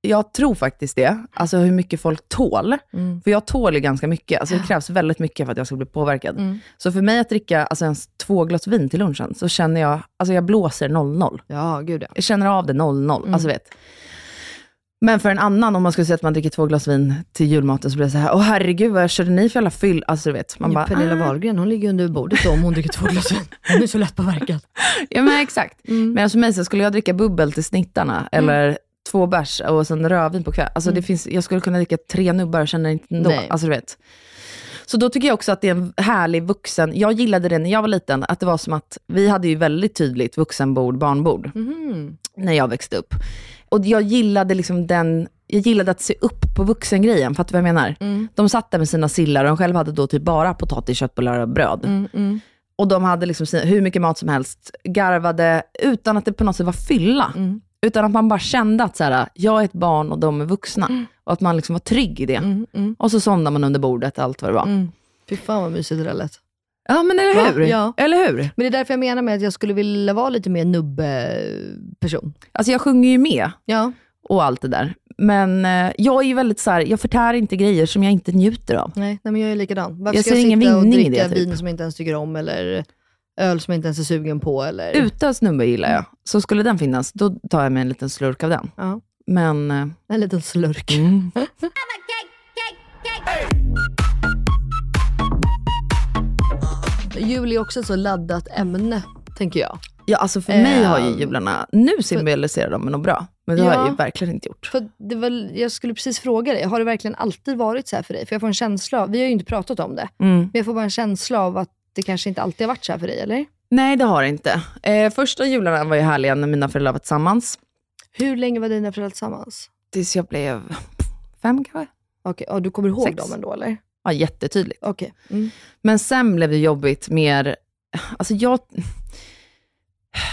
jag tror faktiskt det, alltså hur mycket folk tål. Mm. För jag tål ju ganska mycket, alltså det krävs väldigt mycket för att jag ska bli påverkad. Mm. Så för mig att dricka alltså ens två glas vin till lunchen, så känner jag, alltså jag blåser 0-0. Ja, gud ja. Jag känner av det 0-0. Mm. Alltså vet. Men för en annan, om man skulle säga att man dricker två glas vin till julmaten, så blir det så här, åh herregud, vad körde ni för jävla fyll? Alltså du vet, man bara, Pernilla ah. Wahlgren, hon ligger under bordet då om hon dricker två glas vin. Hon är så lättpåverkad. Ja men exakt. Mm. Men alltså mig så skulle jag dricka bubbel till snittarna, eller två bärs och sen rödvin på kväll. Alltså det finns, jag skulle kunna dricka tre nubbar och känner inte ändå. Mm. Nej. Alltså du vet. Så då tycker jag också att det är en härlig vuxen, jag gillade det när jag var liten, att det var som att vi hade ju väldigt tydligt vuxenbord, barnbord, Mhm. när jag växte upp. Och jag gillade liksom den, jag gillade att se upp på vuxengrejen, fattar du vad jag menar? Mm. De satt där med sina sillar och de själva hade då typ bara potatis, köttbullar och bröd. Mm, mm, Och de hade liksom sina, hur mycket mat som helst, garvade utan att det på något sätt var fylla. mm. Utan att man bara kände att så här, jag är ett barn och de är vuxna. Och att man liksom var trygg i det. Mm, mm, Och så somnade man under bordet, allt vad det var. mm. Fy fan vad mysigt det där lät. Ja men eller hur? Ja. Eller hur? Men det är därför jag menar med att jag skulle vilja vara lite mer nubbe-person. Alltså jag sjunger ju med Ja. och allt det där. Men eh, jag är ju väldigt så här, jag förtär inte grejer som jag inte njuter av. Nej, nej men jag är likadan. Varför Jag ska jag sitta och dricka det, typ. vin som jag inte ens tycker om eller öl som jag inte ens är sugen på? Eller... Utan snubbe gillar jag. Så skulle den finnas, då tar jag mig en liten slurk av den. Ja. Men... eh, En liten slurk. Mm. Jul är också ett så laddat ämne, tänker jag. Ja, alltså för mig har ju Ehm, jularna, nu symboliserar de med något bra. Men det har jag Ja. ju verkligen inte gjort. För det var, jag skulle precis fråga dig, har det verkligen alltid varit så här för dig? För jag får en känsla av, vi har ju inte pratat om det, Mm. men jag får bara en känsla av att det kanske inte alltid har varit så här för dig, eller? Nej, det har det inte. Eh, första jularna var ju härliga när mina föräldrar var tillsammans. Hur länge var dina föräldrar tillsammans? Tills jag blev fem kanske? Okej, ja, du kommer ihåg Sex. dem ändå eller? Ja, jättetydligt. Okej. Mm. Men sen blev det jobbigt mer, alltså jag,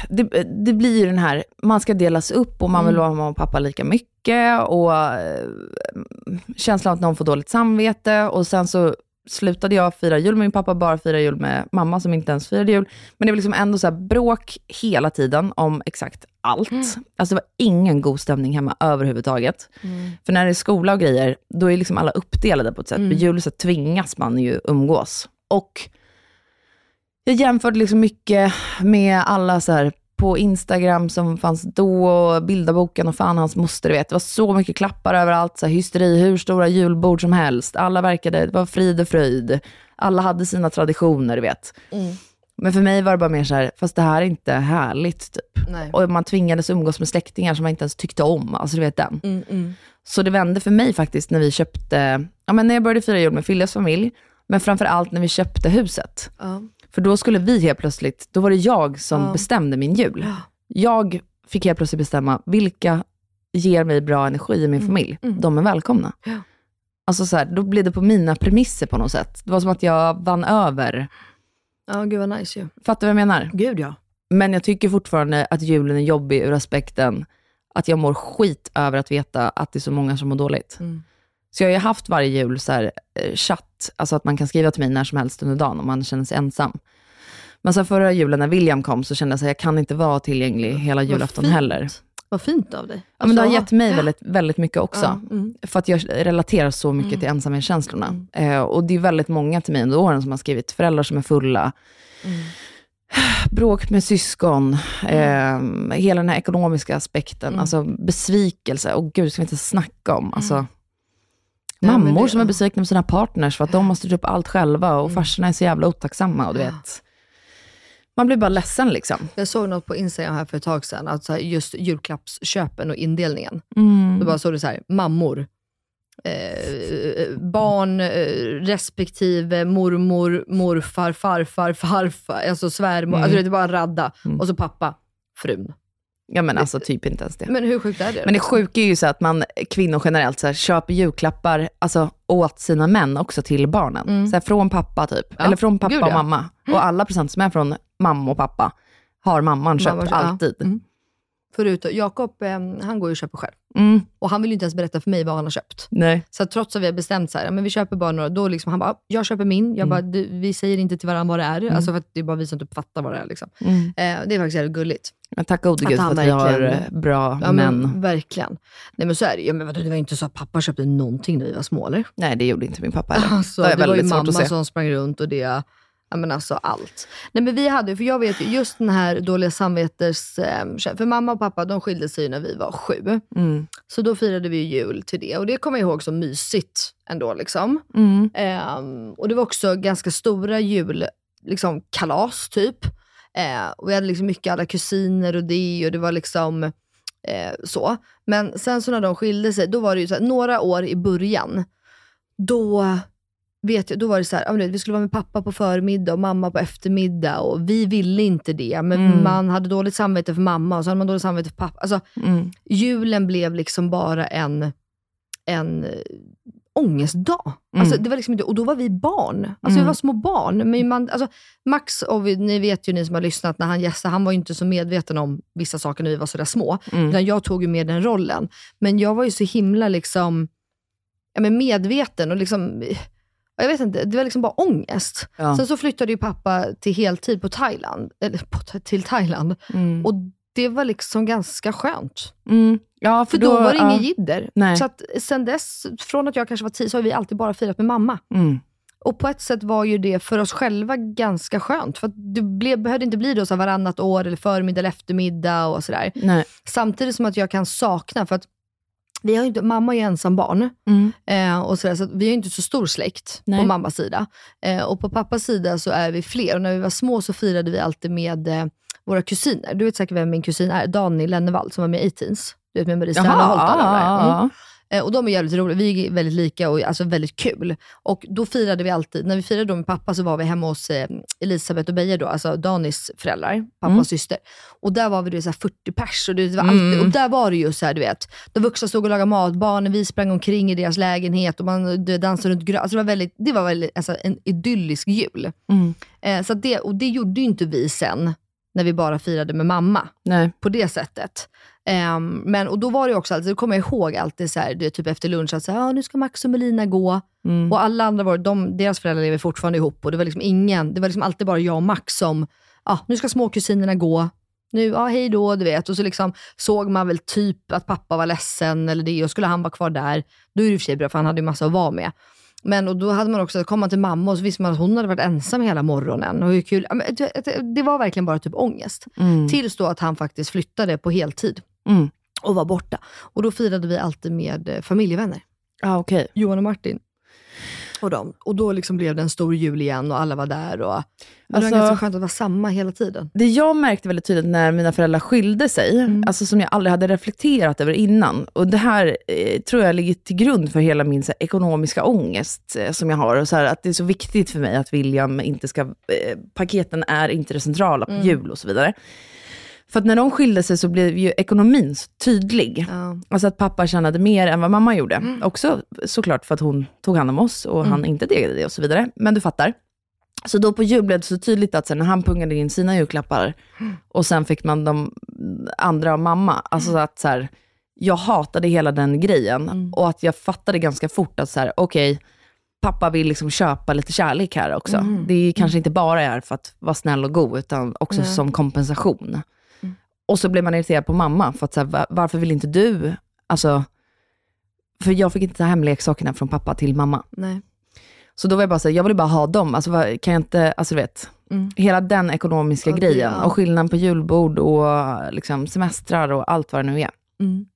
det, det blir ju den här, man ska delas upp och man vill Mm. vara med mamma och pappa lika mycket och eh, känslan att någon får dåligt samvete och sen så slutade jag fira jul med min pappa, bara fira jul med mamma som inte ens firade jul. Men det var liksom ändå så bråk hela tiden om exakt allt. Alltså det var ingen god stämning hemma överhuvudtaget. För när det är skola och grejer, då är liksom alla uppdelade på ett sätt. Mm. Jul så tvingas man ju umgås. Och jag jämförde liksom mycket med alla så här på Instagram som fanns då, och bildarboken och fan hans moster, du vet. Det var så mycket klappar överallt, så här hysteri, hur stora julbord som helst. Alla verkade, det var frid och fröjd. Alla hade sina traditioner, du vet. Mm. Men för mig var det bara mer så här, fast det här är inte härligt, typ. Nej. Och man tvingades umgås med släktingar som man inte ens tyckte om. Alltså du vet den. Mm, mm. Så det vände för mig faktiskt när vi köpte, ja men när jag började fira jul med Filles familj, men framför allt när vi köpte huset. Ja. För då skulle vi helt plötsligt, då var det jag som Ja. bestämde min jul. Jag fick helt plötsligt bestämma vilka ger mig bra energi i min familj. mm. De är välkomna. Ja. Alltså så här, då blev det på mina premisser på något sätt. Det var som att jag vann över. ja, gud vad nice ju. Fattar du vad jag menar? Gud ja. Men jag tycker fortfarande att julen är jobbig ur aspekten att jag mår skit över att veta att det är så många som mår dåligt. Mm. Så jag har ju haft varje jul så här, eh, chatt, alltså att man kan skriva till mig när som helst under dagen om man känner sig ensam. Men sen förra julen när William kom så kände jag att jag kan inte vara tillgänglig hela julafton heller. Vad fint av dig. Ja, men det har Alltså, gett mig väldigt, väldigt mycket också. Ja, mm. För att jag relaterar så mycket till ensamhetskänslorna. Eh, och det är väldigt många till mig under åren som har skrivit, föräldrar som är fulla, Mm. bråk med syskon, eh, hela den här ekonomiska aspekten, Mm. alltså besvikelse. Och gud, ska vi inte snacka om. Alltså, mammor det- som är besvikna på sina partners för att de måste styra upp allt själva och Mm. farsorna är så jävla otacksamma. Och du vet. Man blir bara ledsen liksom. Jag såg något på Instagram här för ett tag sedan, att så här, just julklappsköpen och indelningen. Mm. Då bara såg det så här, mammor, eh, barn, eh, respektive mormor, morfar, farfar, farfar, alltså svärmor. Mm. Alltså det är bara en radda. Mm. Och så pappa, frun. Ja men alltså typ inte ens det. Men hur sjukt är det? Men det sjuka är ju så att man, kvinnor generellt, så här, köper julklappar alltså, åt sina män också till barnen. Mm. Så här, från pappa typ. Ja, Eller från pappa gud, och ja. mamma. Och alla presenter som är från mamma och pappa har mamman köpt Mamma, ja. alltid. Mm. Förut, Jakob, eh, han går ju och köper själv. Mm. Och han vill ju inte ens berätta för mig vad han har köpt. Nej. Så trots att vi har bestämt så här, men vi köper bara några, då liksom han bara, jag köper min. Jag Mm. bara, vi säger inte till varandra vad det är. Alltså för att det är bara vi som typ fattar vad det är. Liksom. Mm. Eh, det är faktiskt jävligt gulligt. Men tack gode gud för att vi har bra Ja, män. men, verkligen. Nej men så är det ja, men vadå, Det var inte så att pappa köpte någonting när vi var små eller? Nej, det gjorde inte min pappa heller. Alltså, det det var ju mamma som sprang runt och det, ja men alltså allt. Nej men vi hade, för jag vet ju just den här dåliga samvetes, eh, för mamma och pappa de skilde sig när vi var sju. Mm. Så då firade vi jul till det och det kommer jag ihåg som mysigt ändå liksom. Mm. Ehm, och det var också ganska stora jul, liksom kalas typ. Eh, och vi hade liksom mycket alla kusiner och det och det var liksom eh, så. Men sen så när de skilde sig, då var det ju så här, några år i början, då vet jag, då var det så här, vet, vi skulle vara med pappa på förmiddag och mamma på eftermiddag och vi ville inte det. Men Mm. man hade dåligt samvete för mamma och så hade man dåligt samvete för pappa. Alltså, Mm. julen blev liksom bara en en eh, ångestdag. Alltså, det var liksom inte, och då var vi barn. Alltså, Vi var små barn. Men man, alltså, Max, och vi, ni vet ju ni som har lyssnat, när han gästade, han var ju inte så medveten om vissa saker när vi var sådär små. Utan jag tog ju med den rollen. Men jag var ju så himla liksom, ja, men medveten och liksom, jag vet inte, det var liksom bara ångest. Ja. Sen så flyttade ju pappa till heltid på Thailand, eller på, till Thailand. Mm. Och det var liksom ganska skönt. Mm. Ja, För då, var det ja. jidder. Nej. Så att sen dess, från att jag kanske var tio, så har vi alltid bara firat med mamma. Mm. Och på ett sätt var ju det för oss själva ganska skönt. För det blev, behövde inte bli då så varannat år, eller förmiddag eller eftermiddag och sådär. Nej. Samtidigt som att jag kan sakna, för att vi har inte, mamma är ju ensam barn. Mm. Eh, och sådär, så vi har ju inte så stor släkt Nej. på mammas sida. Eh, och på pappas sida så är vi fler. Och när vi var små så firade vi alltid med eh, våra kusiner. Du vet säkert vem min kusin är, Daniel Lennevall som var med i A-Teens. Du vet med Marie Serneholt och alla de där. Mm. Eh, Och de är jävligt roliga. Vi är väldigt lika och alltså väldigt kul. Och då firade vi alltid, när vi firade då med pappa så var vi hemma hos eh, Elisabeth och Beje då, alltså Danis föräldrar, pappa och syster. Och där var vi då så här 40 pers och, det var alltid, och där var det ju så här, du vet, de vuxna stod och lagade mat, barnen, vi sprang omkring i deras lägenhet och man du dansade runt gröt. Alltså det var väldigt, det var väldigt, alltså en idyllisk jul. Mm. Eh, så det, och det gjorde ju inte vi sen, när vi bara firade med mamma Nej. på det sättet. Ehm, men, och då var det också alltid, det kommer jag ihåg alltid så här, det typ efter lunch, att så här, ah, nu ska Max och Melina gå. Mm. Och alla andra, var, de, deras föräldrar lever fortfarande ihop och det var liksom ingen, det var liksom alltid bara jag och Max som, ah, nu ska småkusinerna gå. Nu, ja ah, hej då, du vet. Och så liksom såg man väl typ att pappa var ledsen eller det, och skulle han vara kvar där, då är det i och för sig bra, för han hade ju massa att vara med. Men och då hade man också, kom man till mamma och så visste man att hon hade varit ensam hela morgonen. Och hur kul, det var verkligen bara typ ångest. Mm. Tills då att han faktiskt flyttade på heltid Mm. och var borta. Och då firade vi alltid med eh, familjevänner. Ja, okej. Johan och Martin. Och, dem. och då liksom blev det en stor jul igen och alla var där. Och, Alltså- det var ganska skönt att vara samma hela tiden. Det jag märkte väldigt tydligt när mina föräldrar skilde sig, Mm. alltså som jag aldrig hade reflekterat över innan, och det här eh, tror jag ligger till grund för hela min här, ekonomiska ångest eh, som jag har, och så här, att det är så viktigt för mig att William inte ska, eh, paketen är inte det centrala Mm. på jul och så vidare. För att när de skilde sig så blev ju ekonomin så tydlig. Ja. Alltså att pappa tjänade mer än vad mamma gjorde. Också såklart för att hon tog hand om oss och han inte degade det och så vidare. Men du fattar. Så då på jul blev det så tydligt att sen när han pungade in sina julklappar och sen fick man de andra av mamma. Alltså att så här, jag hatade hela den grejen och att jag fattade ganska fort att så här, okej, pappa vill liksom köpa lite kärlek här också. Det är kanske inte bara är för att vara snäll och god, utan också som kompensation. Och så blev man irriterad på mamma, för att så här, va- varför vill inte du, alltså, för jag fick inte ta hem leksakerna från pappa till mamma. Nej. Så då var jag bara såhär, jag vill bara ha dem. Alltså kan jag inte, alltså du vet, Mm. hela den ekonomiska det- grejen. ja. Och skillnaden på julbord och liksom semestrar och allt vad det nu är. Mm.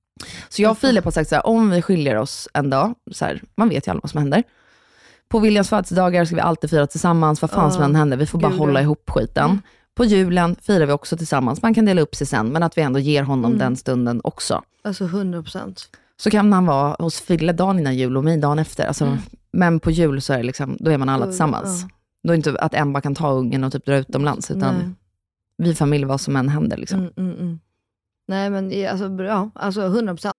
Så jag och Filip har sagt så här, om vi skiljer oss en dag, så här, man vet ju aldrig vad som händer. På Williams födelsedagar ska vi alltid fira tillsammans, vad fan Ja. som än händer, vi får bara Gud, hålla ihop skiten. På julen firar vi också tillsammans, man kan dela upp sig sen, men att vi ändå ger honom Mm. den stunden också. Alltså 100 procent. Så kan han vara hos Fille dagen innan jul och mig dagen efter. Alltså, Men på jul så är det liksom, då är man alla tillsammans. ja. Då är det inte att en bara kan ta ungen och typ dra utomlands, utan Nej. vi familj vad som än händer. Liksom. Mm, mm, mm. Nej men alltså, ja, alltså 100 procent.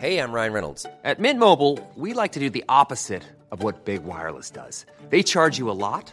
Hey, I'm Ryan Reynolds. At Mint Mobile, we like to do the opposite of what Big Wireless does. They charge you a lot,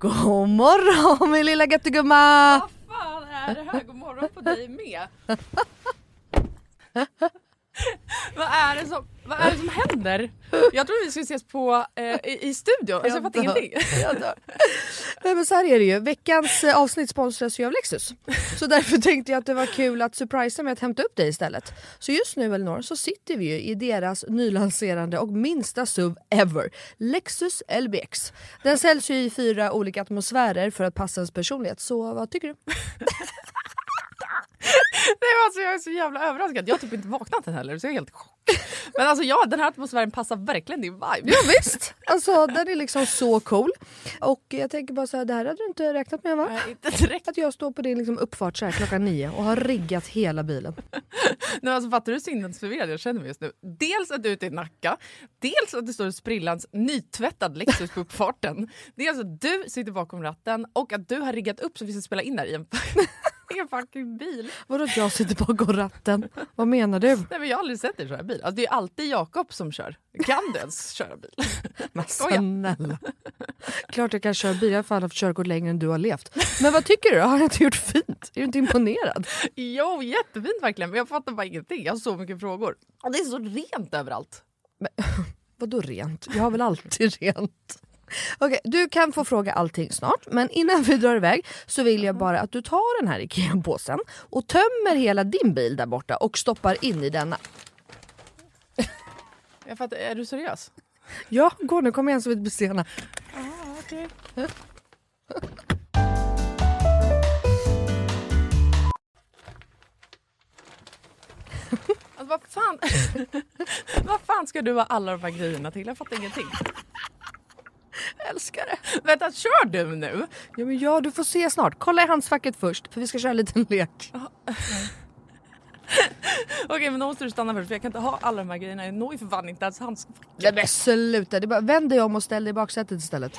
God morgon min lilla göttegumma! Vad fan är det här? God morgon på dig med. vad, är det som, vad är det som händer? Jag trodde vi skulle ses på, eh, i, i studion. Alltså, jag fattar ingenting. Jag dör. Nej men så här är det ju, veckans eh, avsnitt sponsras ju av Lexus. Så därför tänkte jag att det var kul att surprisa med att hämta upp dig istället. Så just nu Elinor så sitter vi ju i deras nylanserande och minsta SUV ever, Lexus LBX. Den säljs ju i fyra olika atmosfärer för att passa ens personlighet, så vad tycker du? Nej, alltså, jag är så jävla överraskad. Jag har typ inte vaknat än heller så jag är helt i chock. Men alltså ja, den här atmosfären passar verkligen din vibe. Ja, visst! Alltså den är liksom så cool. Och jag tänker bara så här, det här hade du inte räknat med va? Nej, inte direkt. Att jag står på din liksom uppfart så här klockan nio och har riggat hela bilen. Nej, alltså, fattar du hur sinnesförvirrad jag känner mig just nu? Dels att du är ute i Nacka, dels att det står en sprillans nytvättad Lexus på uppfarten. Dels att du sitter bakom ratten och att du har riggat upp så vi ska spela in här i en, en fucking bil. Vadå att jag sitter bakom ratten? Vad menar du? Nej, men jag har aldrig sett dig köra bil. Alltså, det är alltid Jakob som kör. Kan du ens köra bil? Men snälla. Klart jag kan köra bil, jag har haft körkort längre än du har levt. Men vad tycker du? Har jag inte gjort fint? Är du inte imponerad? Jo, jättefint verkligen. Men jag fattar bara ingenting. Jag har så mycket frågor. Och det är så rent överallt. Vadå rent? Jag har väl alltid rent? Okej, du kan få fråga allting snart, men innan vi drar iväg så vill jag bara att du tar den här IKEA-påsen och tömmer hela din bil där borta och stoppar in i denna. Jag fattar, är du seriös? Ja, gå nu, kom igen så vi inte blir sena. Alltså, vad, fan, vad fan ska du ha alla de här grejerna till? Jag fattar ingenting. Jag älskar det. Vänta, kör du nu? Ja, men ja, du får se snart. Kolla i handskfacket först, för vi ska köra en liten lek. Okej, men då måste du stanna först för jag kan inte ha alla de här grejerna. Jag når ju för fan inte ens hans. Nej men sluta, det bara, vänd dig om och ställ dig i baksätet istället.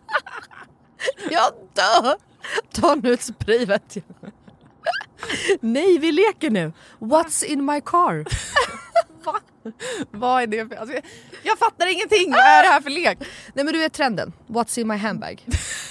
Jag dör! Ta nu ett spray vet jag. Nej, vi leker nu. What's in my car? Va? Vad är det för... Alltså, jag, fattar ingenting! Vad är det här för lek? Nej men du vet trenden. What's in my handbag?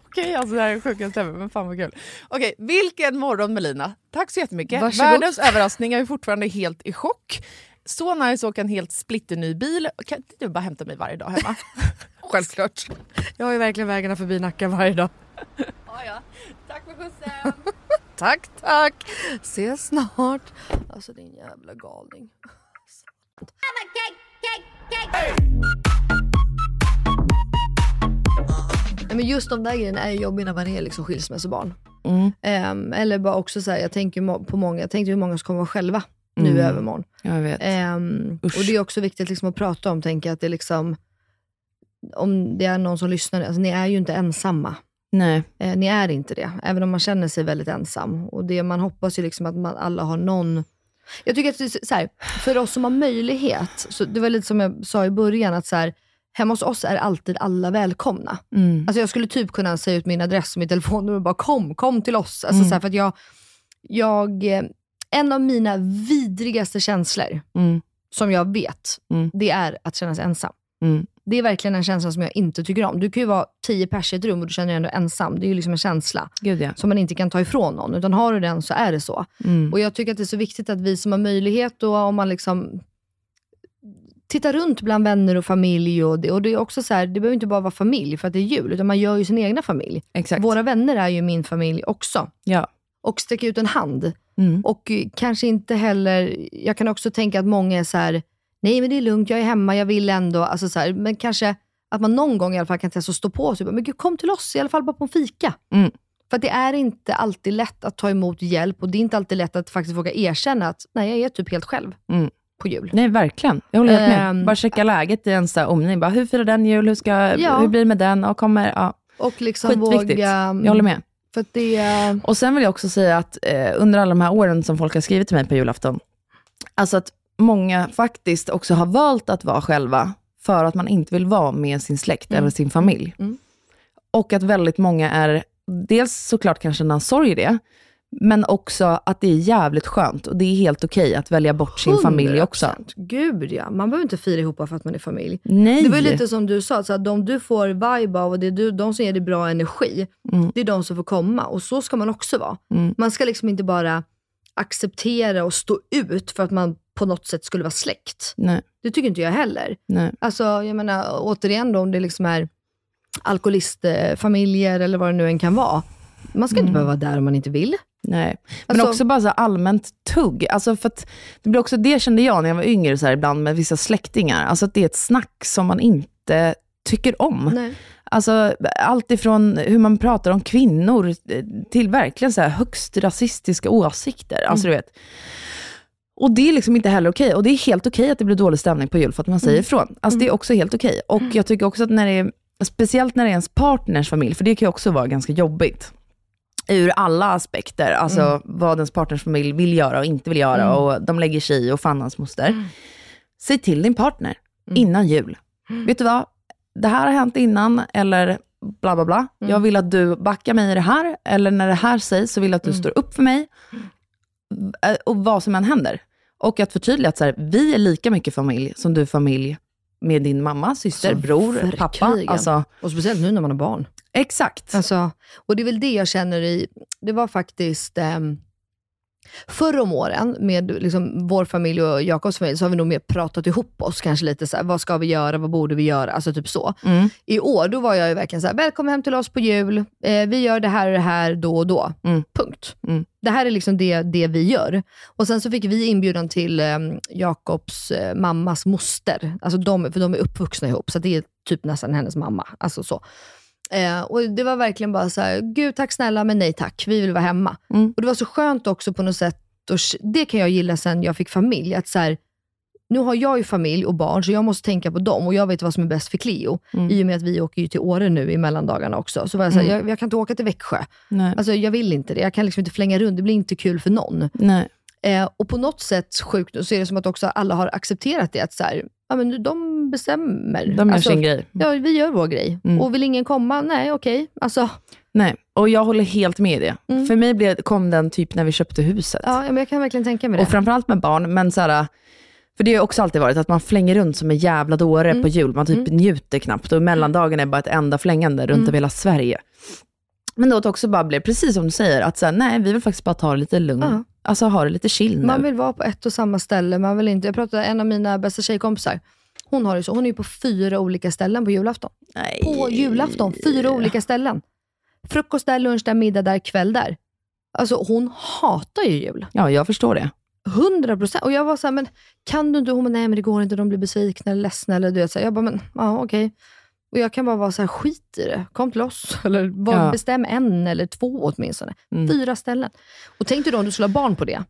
Okej, alltså det här är sjukaste ever, men fan vad kul. Okej, vilken morgon Melina. Tack så jättemycket. Varsågod. Världens överraskning, jag är fortfarande helt i chock. Så nice att åka en helt splitterny bil. Kan inte du bara hämta mig varje dag hemma? Självklart. Jag har ju verkligen vägarna förbi Nacka varje dag. ja, ja. Tack för skjutsen. Tack tack! Ses snart. Alltså din jävla galning. Nej, Men just de där grejerna är jobbiga när man är liksom skilsmässobarn. Mm. Ehm, eller bara också så här, jag tänker på många, jag tänkte hur många som kommer vara själva nu i Mm. övermorgon. Jag vet. Ehm, och det är också viktigt liksom att prata om, tänker att det är liksom, om det är någon som lyssnar, alltså, ni är ju inte ensamma. Nej. Eh, ni är inte det, även om man känner sig väldigt ensam. Och det, man hoppas ju liksom att man alla har någon... Jag tycker att det är så här, för oss som har möjlighet, så det var lite som jag sa i början, att så här, hemma hos oss är alltid alla välkomna. Mm. Alltså jag skulle typ kunna säga ut min adress och mitt telefonnummer och bara kom, kom till oss. Alltså Mm. så här, för att jag, jag, eh, en av mina vidrigaste känslor, Mm. som jag vet, Mm. det är att känna sig ensam. Mm. Det är verkligen en känsla som jag inte tycker om. Du kan ju vara tio pers i ett rum och du känner dig ändå ensam. Det är ju liksom en känsla Gud ja. som man inte kan ta ifrån någon. Utan har du den så är det så. Mm. Och jag tycker att det är så viktigt att vi som har möjlighet då, om man liksom tittar runt bland vänner och familj. Och det, och det är också så här, det behöver inte bara vara familj för att det är jul, utan man gör ju sin egna familj. Exakt. Våra vänner är ju min familj också. Ja. Och sträcka ut en hand. Mm. Och eh, kanske inte heller, jag kan också tänka att många är så här, nej men det är lugnt, jag är hemma, jag vill ändå. Alltså så här, men kanske att man någon gång i alla fall kan testa att stå på sig. Men gud, kom till oss, i alla fall bara på en fika. Mm. För det är inte alltid lätt att ta emot hjälp och det är inte alltid lätt att faktiskt våga erkänna att nej, jag är typ helt själv Mm. På jul. Nej, verkligen. Jag håller helt med. Ehm. Bara checka läget i en så här omgivning. Bara, hur firar den jul? Hur, ska, Ja. hur blir det med den? Och kommer, ja. Och liksom Skitviktigt. våga... Jag håller med. För det... Och sen vill jag också säga att eh, under alla de här åren som folk har skrivit till mig på julafton, alltså att många faktiskt också har valt att vara själva, för att man inte vill vara med sin släkt eller sin familj. Mm. Och att väldigt många är, dels såklart kanske en sorg i det, men också att det är jävligt skönt och det är helt okej att välja bort sin familj också. 100%. Gud ja, man behöver inte fira ihop för att man är familj. Nej. Det var lite som du sa, så att de du får vibe av och det är du, de som ger dig bra energi, Mm. det är de som får komma. Och så ska man också vara. Mm. Man ska liksom inte bara acceptera och stå ut för att man på något sätt skulle vara släkt. Nej, Det tycker inte jag heller. nej. Alltså, jag menar återigen då, om det liksom är alkoholistfamiljer eller vad det nu än kan vara. Man ska inte behöva vara där om man inte vill. Nej, men Alltså- också bara så allmänt tugg. Alltså för det, blir också, det kände jag när jag var yngre så här ibland med vissa släktingar. Alltså att det är ett snack som man inte tycker om. Nej. Alltså allt ifrån hur man pratar om kvinnor till verkligen så här högst rasistiska åsikter. Alltså du vet. Och det är liksom inte heller okej. Och det är helt okej att det blir dålig stämning på jul för att man säger ifrån. Alltså det är också helt okej. Och jag tycker också att när det är, speciellt när det är ens partners familj, för det kan ju också vara ganska jobbigt ur alla aspekter, alltså vad ens partners familj vill göra och inte vill göra och de lägger sig i och fan hans moster. Säg till din partner innan jul. Vet du vad? Det här har hänt innan eller bla bla bla. Jag vill att du backar mig i det här eller när det här sägs så vill jag att du står upp för mig. Eh, Och vad som än händer. Och att förtydliga att så här, vi är lika mycket familj som du är familj med din mamma, syster, Så bror, pappa. Alltså, Och speciellt nu när man har barn. Exakt. Alltså, och det är väl det jag känner i, det var faktiskt ehm, Förr om åren med liksom vår familj och Jakobs familj så har vi nog mer pratat ihop oss kanske lite så här, vad ska vi göra, vad borde vi göra, alltså typ så. Mm. I år då var jag ju verkligen så här, välkommen hem till oss på jul, eh, vi gör det här och det här då och då. Mm. Punkt. Mm. Det här är liksom det, det vi gör. Och sen så fick vi inbjudan till eh, Jakobs eh, mammas moster, alltså de, för de är uppvuxna ihop, så det är typ nästan hennes mamma. Alltså så. Eh, och det var verkligen bara så här, gud tack snälla men nej tack, vi vill vara hemma. Mm. Och det var så skönt också på något sätt, och det kan jag gilla sen jag fick familj, att så här, nu har jag ju familj och barn, så jag måste tänka på dem och jag vet vad som är bäst för Cleo. Mm. I och med att vi åker ju till Åre nu i mellandagarna också. Så var jag, så här, Mm. jag, jag kan inte åka till Växjö. Nej. Alltså jag vill inte det. Jag kan liksom inte flänga runt, det blir inte kul för någon. Nej. Eh, och på något sätt, sjukt så är det som att också alla har accepterat det. Att så här, ja, men de bestämmer. De gör Alltså, sin grej. Ja, vi gör vår grej. Mm. Och vill ingen komma? Nej, okej. Alltså, Nej, och jag håller helt med i det. Mm. För mig blev, kom den typ när vi köpte huset. ja, men jag kan verkligen tänka mig det. Och framförallt med barn, men så här, för det har också alltid varit att man flänger runt som en jävla dåre Mm. på jul. Man typ njuter knappt och mellandagen är bara ett enda flängande runt Mm. över hela Sverige. Men då att också bara blev, precis som du säger, att så här, nej, vi vill faktiskt bara ta det lite lugnt. Ja. Alltså ha det lite chill nu. Man vill vara på ett och samma ställe. Man vill inte, jag pratade en av mina bästa tjejkompisar. Hon har det så. Hon är ju på fyra olika ställen på julafton. nej. På julafton. Fyra olika ställen. Frukost där, lunch där, middag där, kväll där. Alltså hon hatar ju jul. Ja, jag förstår det. 100 procent. Och jag var så här, men kan du inte? Hon bara, nej men det går inte. De blir besvikna eller ledsna. Eller, du vet, så här. Jag bara, men ja okej. Och jag kan bara vara så här, skit i det. Kom till oss. Eller var, Ja. bestäm en eller två åtminstone. Mm. Fyra ställen. Och tänk dig då om du skulle ha barn på det.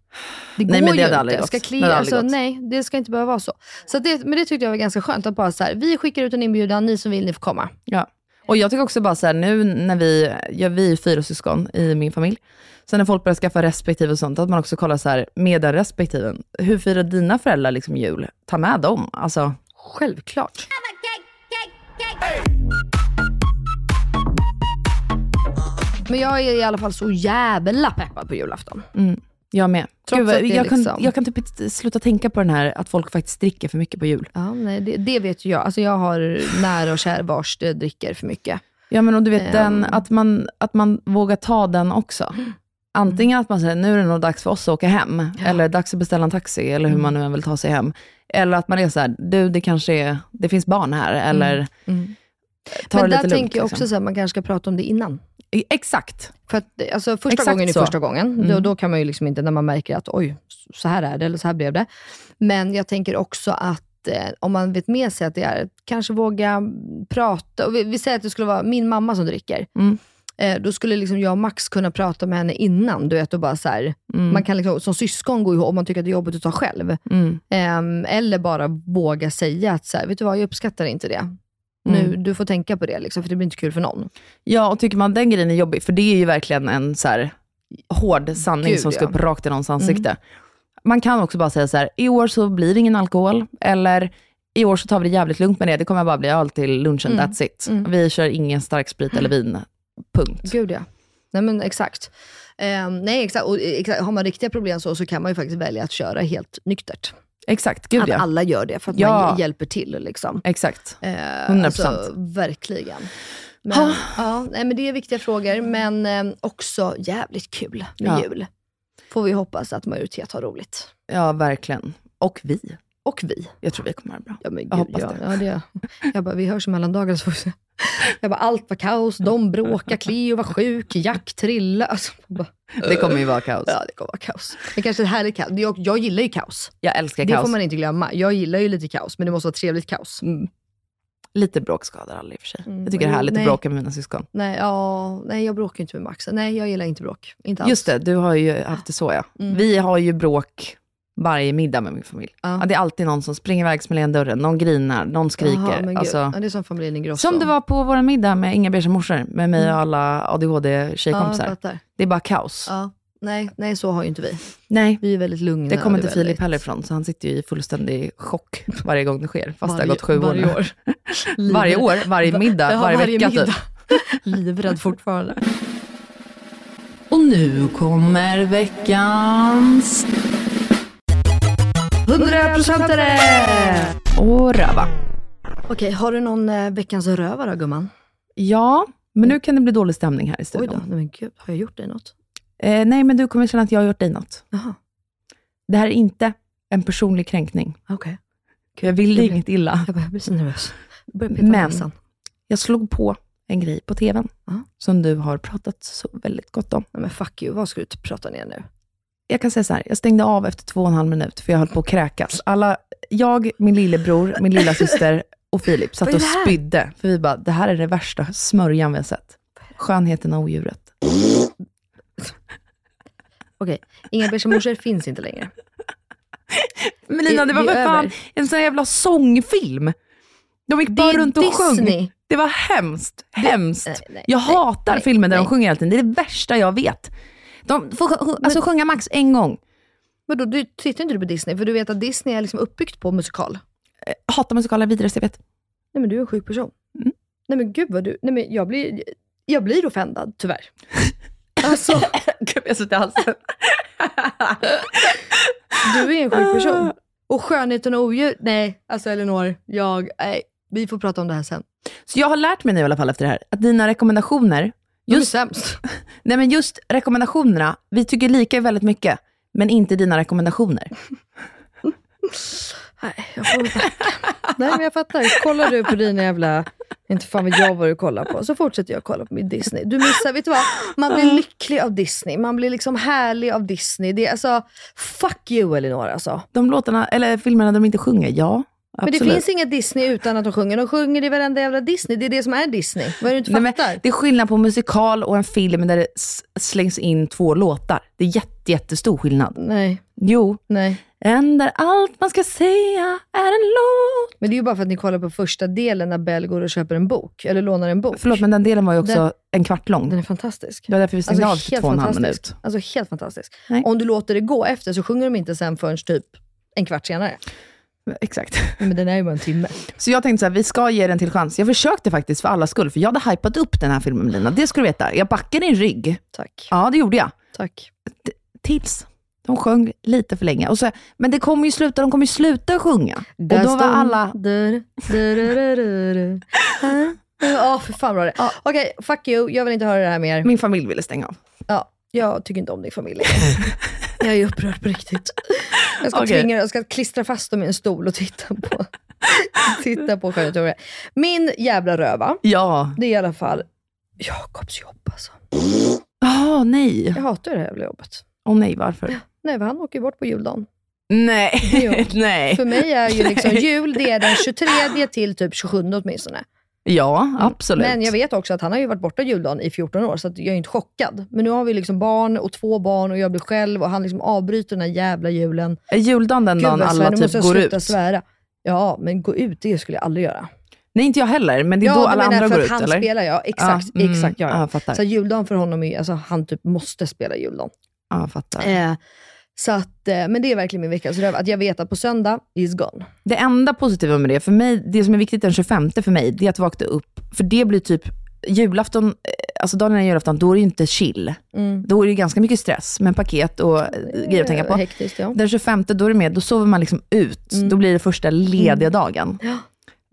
Det Nej, går men det ju aldrig inte. Ska Det klia, aldrig alltså, gått. nej, det ska inte behöva vara så. så det, men det tyckte jag var ganska skönt. Att bara så här, vi skickar ut en inbjudan, ni som vill, ni får komma. Ja. Och jag tycker också bara så här, nu när vi, ja, vi är fyra syskon i min familj, så när folk börjar skaffa respektive och sånt, att man också kollar så här, med den respektiven, hur firar dina föräldrar liksom jul? Ta med dem. Alltså, Självklart. Men jag är i alla fall så jävla peppad på julafton. mm, jag med. Gud, jag, kan, liksom- jag kan typ inte sluta tänka på den här, att folk faktiskt dricker för mycket på jul. Ja, nej, det, det vet ju jag. Alltså jag har nära och kär vars dricker för mycket. Ja, men och du vet, Ehm. den, att, man, att man vågar ta den också. Antingen att man säger, nu är det nog dags för oss att åka hem, eller dags att beställa en taxi, eller hur man nu än vill ta sig hem. Eller att man är så här, du det kanske är, det finns barn här, eller Mm. ta Men det där lite lugnt. tänker jag också liksom. så här, man kanske ska prata om det innan. Exakt. För att, alltså, första Exakt gången är så. första gången. Mm. Då, då kan man ju liksom inte, när man märker att oj, så här är det, eller så här blev det. Men jag tänker också att eh, om man vet med sig att det är, kanske våga prata. Vi, vi säger att det skulle vara min mamma som dricker. Mm. Eh, då skulle liksom jag och Max kunna prata med henne innan. Du vet, och bara så här, Mm. Man kan liksom, som syskon gå ihop om man tycker att det är jobbigt att ta själv. Mm. Ehm, eller bara våga säga att så här, vet du vad, jag uppskattar inte det. Nu, Mm. du får tänka på det, liksom, för det blir inte kul för någon. Ja, och tycker man den grejen är jobbig, för det är ju verkligen en så här hård sanning Gud, som ska ja. Mm. upp rakt i någons ansikte. Man kan också bara säga så här, i år så blir det ingen alkohol, eller i år så tar vi det jävligt lugnt med det, det kommer bara bli öl till lunchen, Mm. that's it. Mm. Vi kör ingen stark sprit eller vin, punkt. Gud ja. Nej men exakt. Ehm, nej exakt. Och, eh, exakt. Har man riktiga problem så, så kan man ju faktiskt välja att köra helt nyktert. Exakt, gud att ja. alla gör det för att Ja. man hjälper till. Liksom. Exakt. Eh, 100%. Alltså, verkligen. Men, ja, nej, men det är viktiga frågor, men eh, också jävligt kul med Ja. jul. Får vi hoppas att majoritet har roligt. Ja, verkligen. Och vi. Och vi. Jag tror vi kommer ha det bra. Ja, men Jag gud, hoppas ja, det. Ja, det. Jag bara, vi hörs i mellandagarna så får vi se. Jag bara, allt var kaos, de bråkade, Cleo var sjuk, Jack trillade. Alltså, jag bara, Det kommer ju vara kaos. Ja, det kommer vara kaos. Men kanske det här är kaos. Jag, jag gillar ju kaos. Jag älskar Det kaos. får man inte glömma. Jag gillar ju lite kaos, men det måste vara trevligt kaos. Lite bråk skadar aldrig i och för sig. Mm, Jag tycker det är härligt nej. att bråka med mina syskon. Nej, ja, nej, jag bråkar inte med Max. Nej, jag gillar inte bråk. Inte alls. Just det, du har ju haft det så ja. Mm. Vi har ju bråk varje middag med min familj. Ja. Ja. det är alltid någon som springer iväg, smäller igen dörren, någon grinar, någon skriker. Gud. alltså, ja, det är som familjen Ingrosso. som det var på vår middag med Inga Beige morsor, med mig Mm. och alla ja, ADHD-tjejkompisar. det är bara kaos. Ja. Nej, nej, så har ju inte vi. Nej, Vi är väldigt lugna. det kommer inte väldigt- Filip heller ifrån, så han sitter ju i fullständig chock varje gång det sker, fast det Varje- har gått sju år varje nu. år. Varje år, varje middag, Ja, varje, vecka middag. typ. Livrädd fortfarande. Och nu kommer veckans 100%are! och röva. Okej, har du någon eh, veckans röva då, gumman? Ja, men nu kan det bli dålig stämning här i Oj studion. då, nej men gud, har jag gjort dig något? Eh, nej, men du kommer känna att jag har gjort dig något. Jaha, Det här är inte en personlig kränkning. okej. Jag vill dig Jag blir- inget illa. Jag, bara, jag blir så nervös. Jag börjar peta Men- näsan. Jag slog på en grej på tvn, Ja. som du har pratat så väldigt gott om. Nej men fuck you, vad ska du prata ner nu? Jag kan säga så här, jag stängde av efter två och en halv minut, för jag höll på att kräkas. Alla, jag, min lillebror, min lilla syster och Filip satt och det spydde. För vi bara, det här är det värsta smörjan vi har sett. Skönheten och odjuret. Okej, Inga beiga morsor finns inte längre. Men Lina, det var Det- det för fan över. en sån jävla sångfilm. De gick Det bara runt och Disney. sjöng. Det var hemskt. Hemskt. nej, nej, jag nej, hatar filmer där de sjunger hela tiden. Det är det värsta jag vet. De får alltså, sjunga max en gång. Vadå, du tittar inte du på Disney? För du vet att Disney är liksom uppbyggt på musikal. Hatar musikaler vidare, jag vet. Nej men du är en sjuk person. Mm. Nej men gud vad du, nej men jag blir, jag blir offendad tyvärr. Alltså, Gud, jag i halsen. du är en sjuk person. Och skönheten och odjur, nej alltså Elinor, jag, nej, vi får prata om det här sen. Så jag har lärt mig nu i alla fall efter det här, att dina rekommendationer, De är just, sämst. nej men just rekommendationerna, vi tycker lika väldigt mycket, men inte dina rekommendationer. Nej, jag får. Nej men jag fattar. Kollar du på dina jävla, inte fan vet jag vad du kollar på, så fortsätter jag kolla på min Disney. Du missar, vet du vad? Man blir lycklig av Disney. Man blir liksom härlig av Disney. Det är alltså, fuck you Elinor alltså. De låtarna, eller filmerna de inte sjunger, ja. Men Absolut. det finns inga Disney utan att de sjunger. De sjunger i varenda jävla Disney. Det är det som är Disney. Vad är det du inte Nej, men fattar? det är skillnad på musikal och en film där det slängs in två låtar. Det är jätte, jättestor skillnad. Nej, Jo. nej. En där allt man ska säga är en låt. Men det är ju bara för att ni kollar på första delen när Bell går och köper en bok. Eller lånar en bok. Förlåt, men den delen var ju också Den- en kvart lång. Den är fantastisk. Det var därför vi stängde av till två och en halv minut. Alltså helt fantastisk. Nej. Om du låter det gå efter så sjunger de inte sen förrän typ en kvart senare. Exakt. Men den är ju bara en timme. Så jag tänkte så här, vi ska ge den till chans. Jag försökte faktiskt för alla skull, för jag hade hypat upp den här filmen med Lina. Det ska du veta. Jag backade din rygg. Tack. Ja, det gjorde jag. Tack. Tills de sjöng lite för länge. Och så, men det kommer ju sluta, de kommer ju sluta sjunga. Och då var alla... Ja, för fan bra det Ja. Okej, fuck you. Jag vill inte höra det här mer. Min familj ville stänga av. Ja, jag tycker inte om din familj. Jag är upprörd på riktigt. Jag ska Okej. tvinga jag ska klistra fast dem i en stol och titta på, titta på skönhetshistorier. Min jävla röva, Ja. det är i alla fall Jakobs jobb alltså. Åh nej. Jag hatar det här jävla jobbet. Åh nej, varför? Nej, för han åker ju bort på juldagen. Nej. Jo. nej. För mig är ju liksom jul, det är den 23 till typ 27 åtminstone. Ja, absolut. Men jag vet också att han har ju varit borta juldagen i 14 år, så jag är inte chockad. Men nu har vi liksom barn och två barn och jag blir själv och han liksom avbryter den här jävla julen. Är juldagen den Gud dagen alla måste typ går ut? svära. Ja, men gå ut, det skulle jag aldrig göra. Nej, inte jag heller, men det är ja, då alla andra går ut, han eller? spelar, ja. Exakt, Ja, mm, exakt. Ja, ja, ja. Så juldagen för honom är, alltså han typ måste spela juldagen. Ja, jag fattar. Eh, så att, eh, men det är verkligen min veckas röv, att jag vet att på söndag is gone. Det enda positiva med det, för mig, det som är viktigt den 25 för mig, det är att vakna upp. För det blir typ, julafton, eh, alltså dagen innan julafton, då är det ju inte chill. Mm. Då är det ganska mycket stress med paket och eh, grejer att tänka på. Hektiskt, ja. Den 25, då är det med, då sover man liksom ut. Mm. Då blir det första lediga dagen. Ja.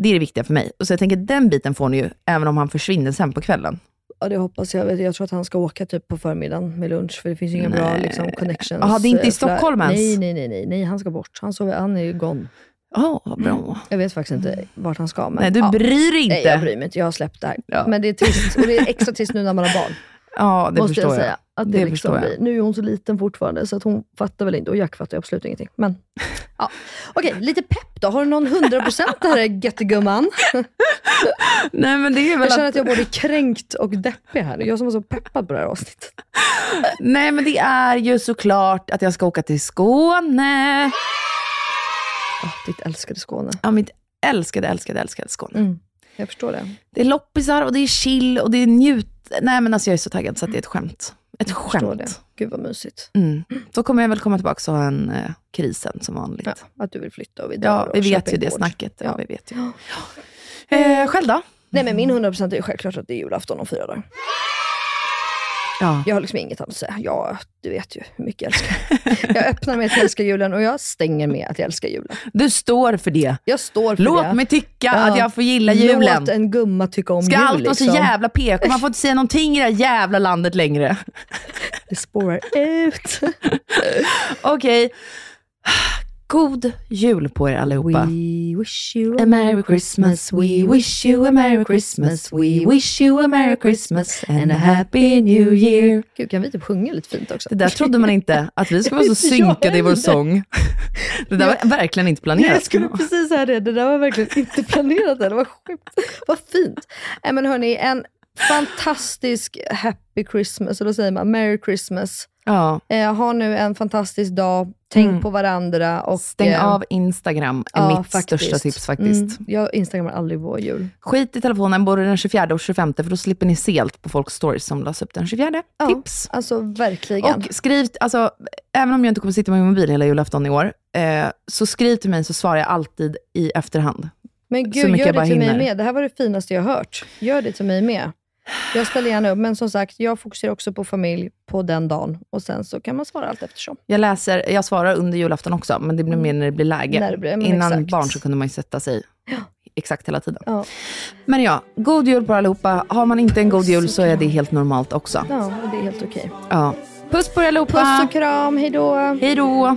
Det är det viktiga för mig. Och så jag tänker, den biten får ni ju, även om han försvinner sen på kvällen. Ja, det hoppas jag. Jag tror att han ska åka typ på förmiddagen med lunch, för det finns ju inga bra Nej. liksom, connections. Jaha, det är inte i eh, Stockholm ens? Nej, nej, nej, nej, nej, han ska bort. Han, sover, han är ju gone. Ja, vad bra. Jag vet faktiskt inte vart han ska. Men, Nej, du ja. bryr dig inte. Nej, jag bryr mig inte. Jag har släppt det här. Ja. Men det är trist. Och det är extra trist nu när man har barn. Ja, det måste förstår jag säga. Att det Det liksom förstår jag. blir. Nu är hon så liten fortfarande, så att hon fattar väl inte. Och Jack fattar ju absolut ingenting. Men, ja. Okej, lite pepp då. Har du någon 100% här göttegumman? Nej, men det är väl Jag känner att, att jag är både kränkt och deppig här. Jag som var så peppad på det här avsnittet. Nej, men det är ju såklart att jag ska åka till Skåne. Oh, ditt älskade Skåne. Ja, mitt älskade, älskade, älskade Skåne. Mm, jag förstår det. Det är loppisar och det är chill och det är njut. Nej, men alltså jag är så taggad så att det är ett skämt. Ett Jag skämt. det. Gud vad mysigt. Mm. Då kommer jag väl komma tillbaka och ha en eh, krisen som vanligt. Ja, Ja, att du vill flytta och vi drar och vi vet köper ju det snacket. Ja, Ja. vi vet ju. Eh, själv då? Nej men min 100% är ju självklart att det är julafton om fyra dagar. Ja. Jag har liksom inget annat att säga. Ja, du vet ju hur mycket jag älskar. jag öppnar med att jag älskar julen och jag stänger med att jag älskar julen. Du står för det. Jag står för Låt det. mig tycka Ja. att jag får gilla julen. Låt en gumma tycka om Ska jul. allt vara så liksom. jävla PK? Man får inte säga någonting i det här jävla landet längre. Det spårar ut. Okej. God jul på er allihopa. We wish you A Merry Christmas, we wish you a Merry Christmas, we wish you a Merry Christmas and a Happy New Year. Gud, kan vi typ sjunga lite fint också? Det där trodde man inte, att vi skulle vara så synkade i vår sång. Det där var verkligen inte Nej, planerat. jag skulle precis säga det. Det där var verkligen inte planerat. Det var sjukt. Vad fint. Nej, men hörni, en fantastisk happy Christmas, eller vad säger man? Merry Christmas. Ja, Eh, ha nu en fantastisk dag. Tänk Mm. på varandra. Och, stäng eh, av Instagram är ja, mitt faktiskt. största tips faktiskt. Mm, jag instagrammar aldrig vår jul. Skit i telefonen både den 24 och 25 för då slipper ni se allt på folks stories som lades upp den 24. Ja, Tips! Alltså verkligen. Och skriv, alltså, även om jag inte kommer sitta med min mobil hela julafton i år, eh, så skriv till mig så svarar jag alltid i efterhand. Men gud, gör det till mig hinner. med. Det här var det finaste jag hört. Gör det till mig med. Jag ställer gärna upp, men som sagt, jag fokuserar också på familj på den dagen. Och sen så kan man svara allt eftersom. Jag läser, jag svarar under julafton också, men det blir mer när det blir läge. Mm. När det blir- Innan exakt. barn så kunde man ju sätta sig exakt hela tiden. Ja, Men ja, god jul på allihopa. Har man inte en god jul så är det helt normalt också. ja det är helt okej. Ja. Puss på er allihopa! Puss och kram, hej då! Hej då!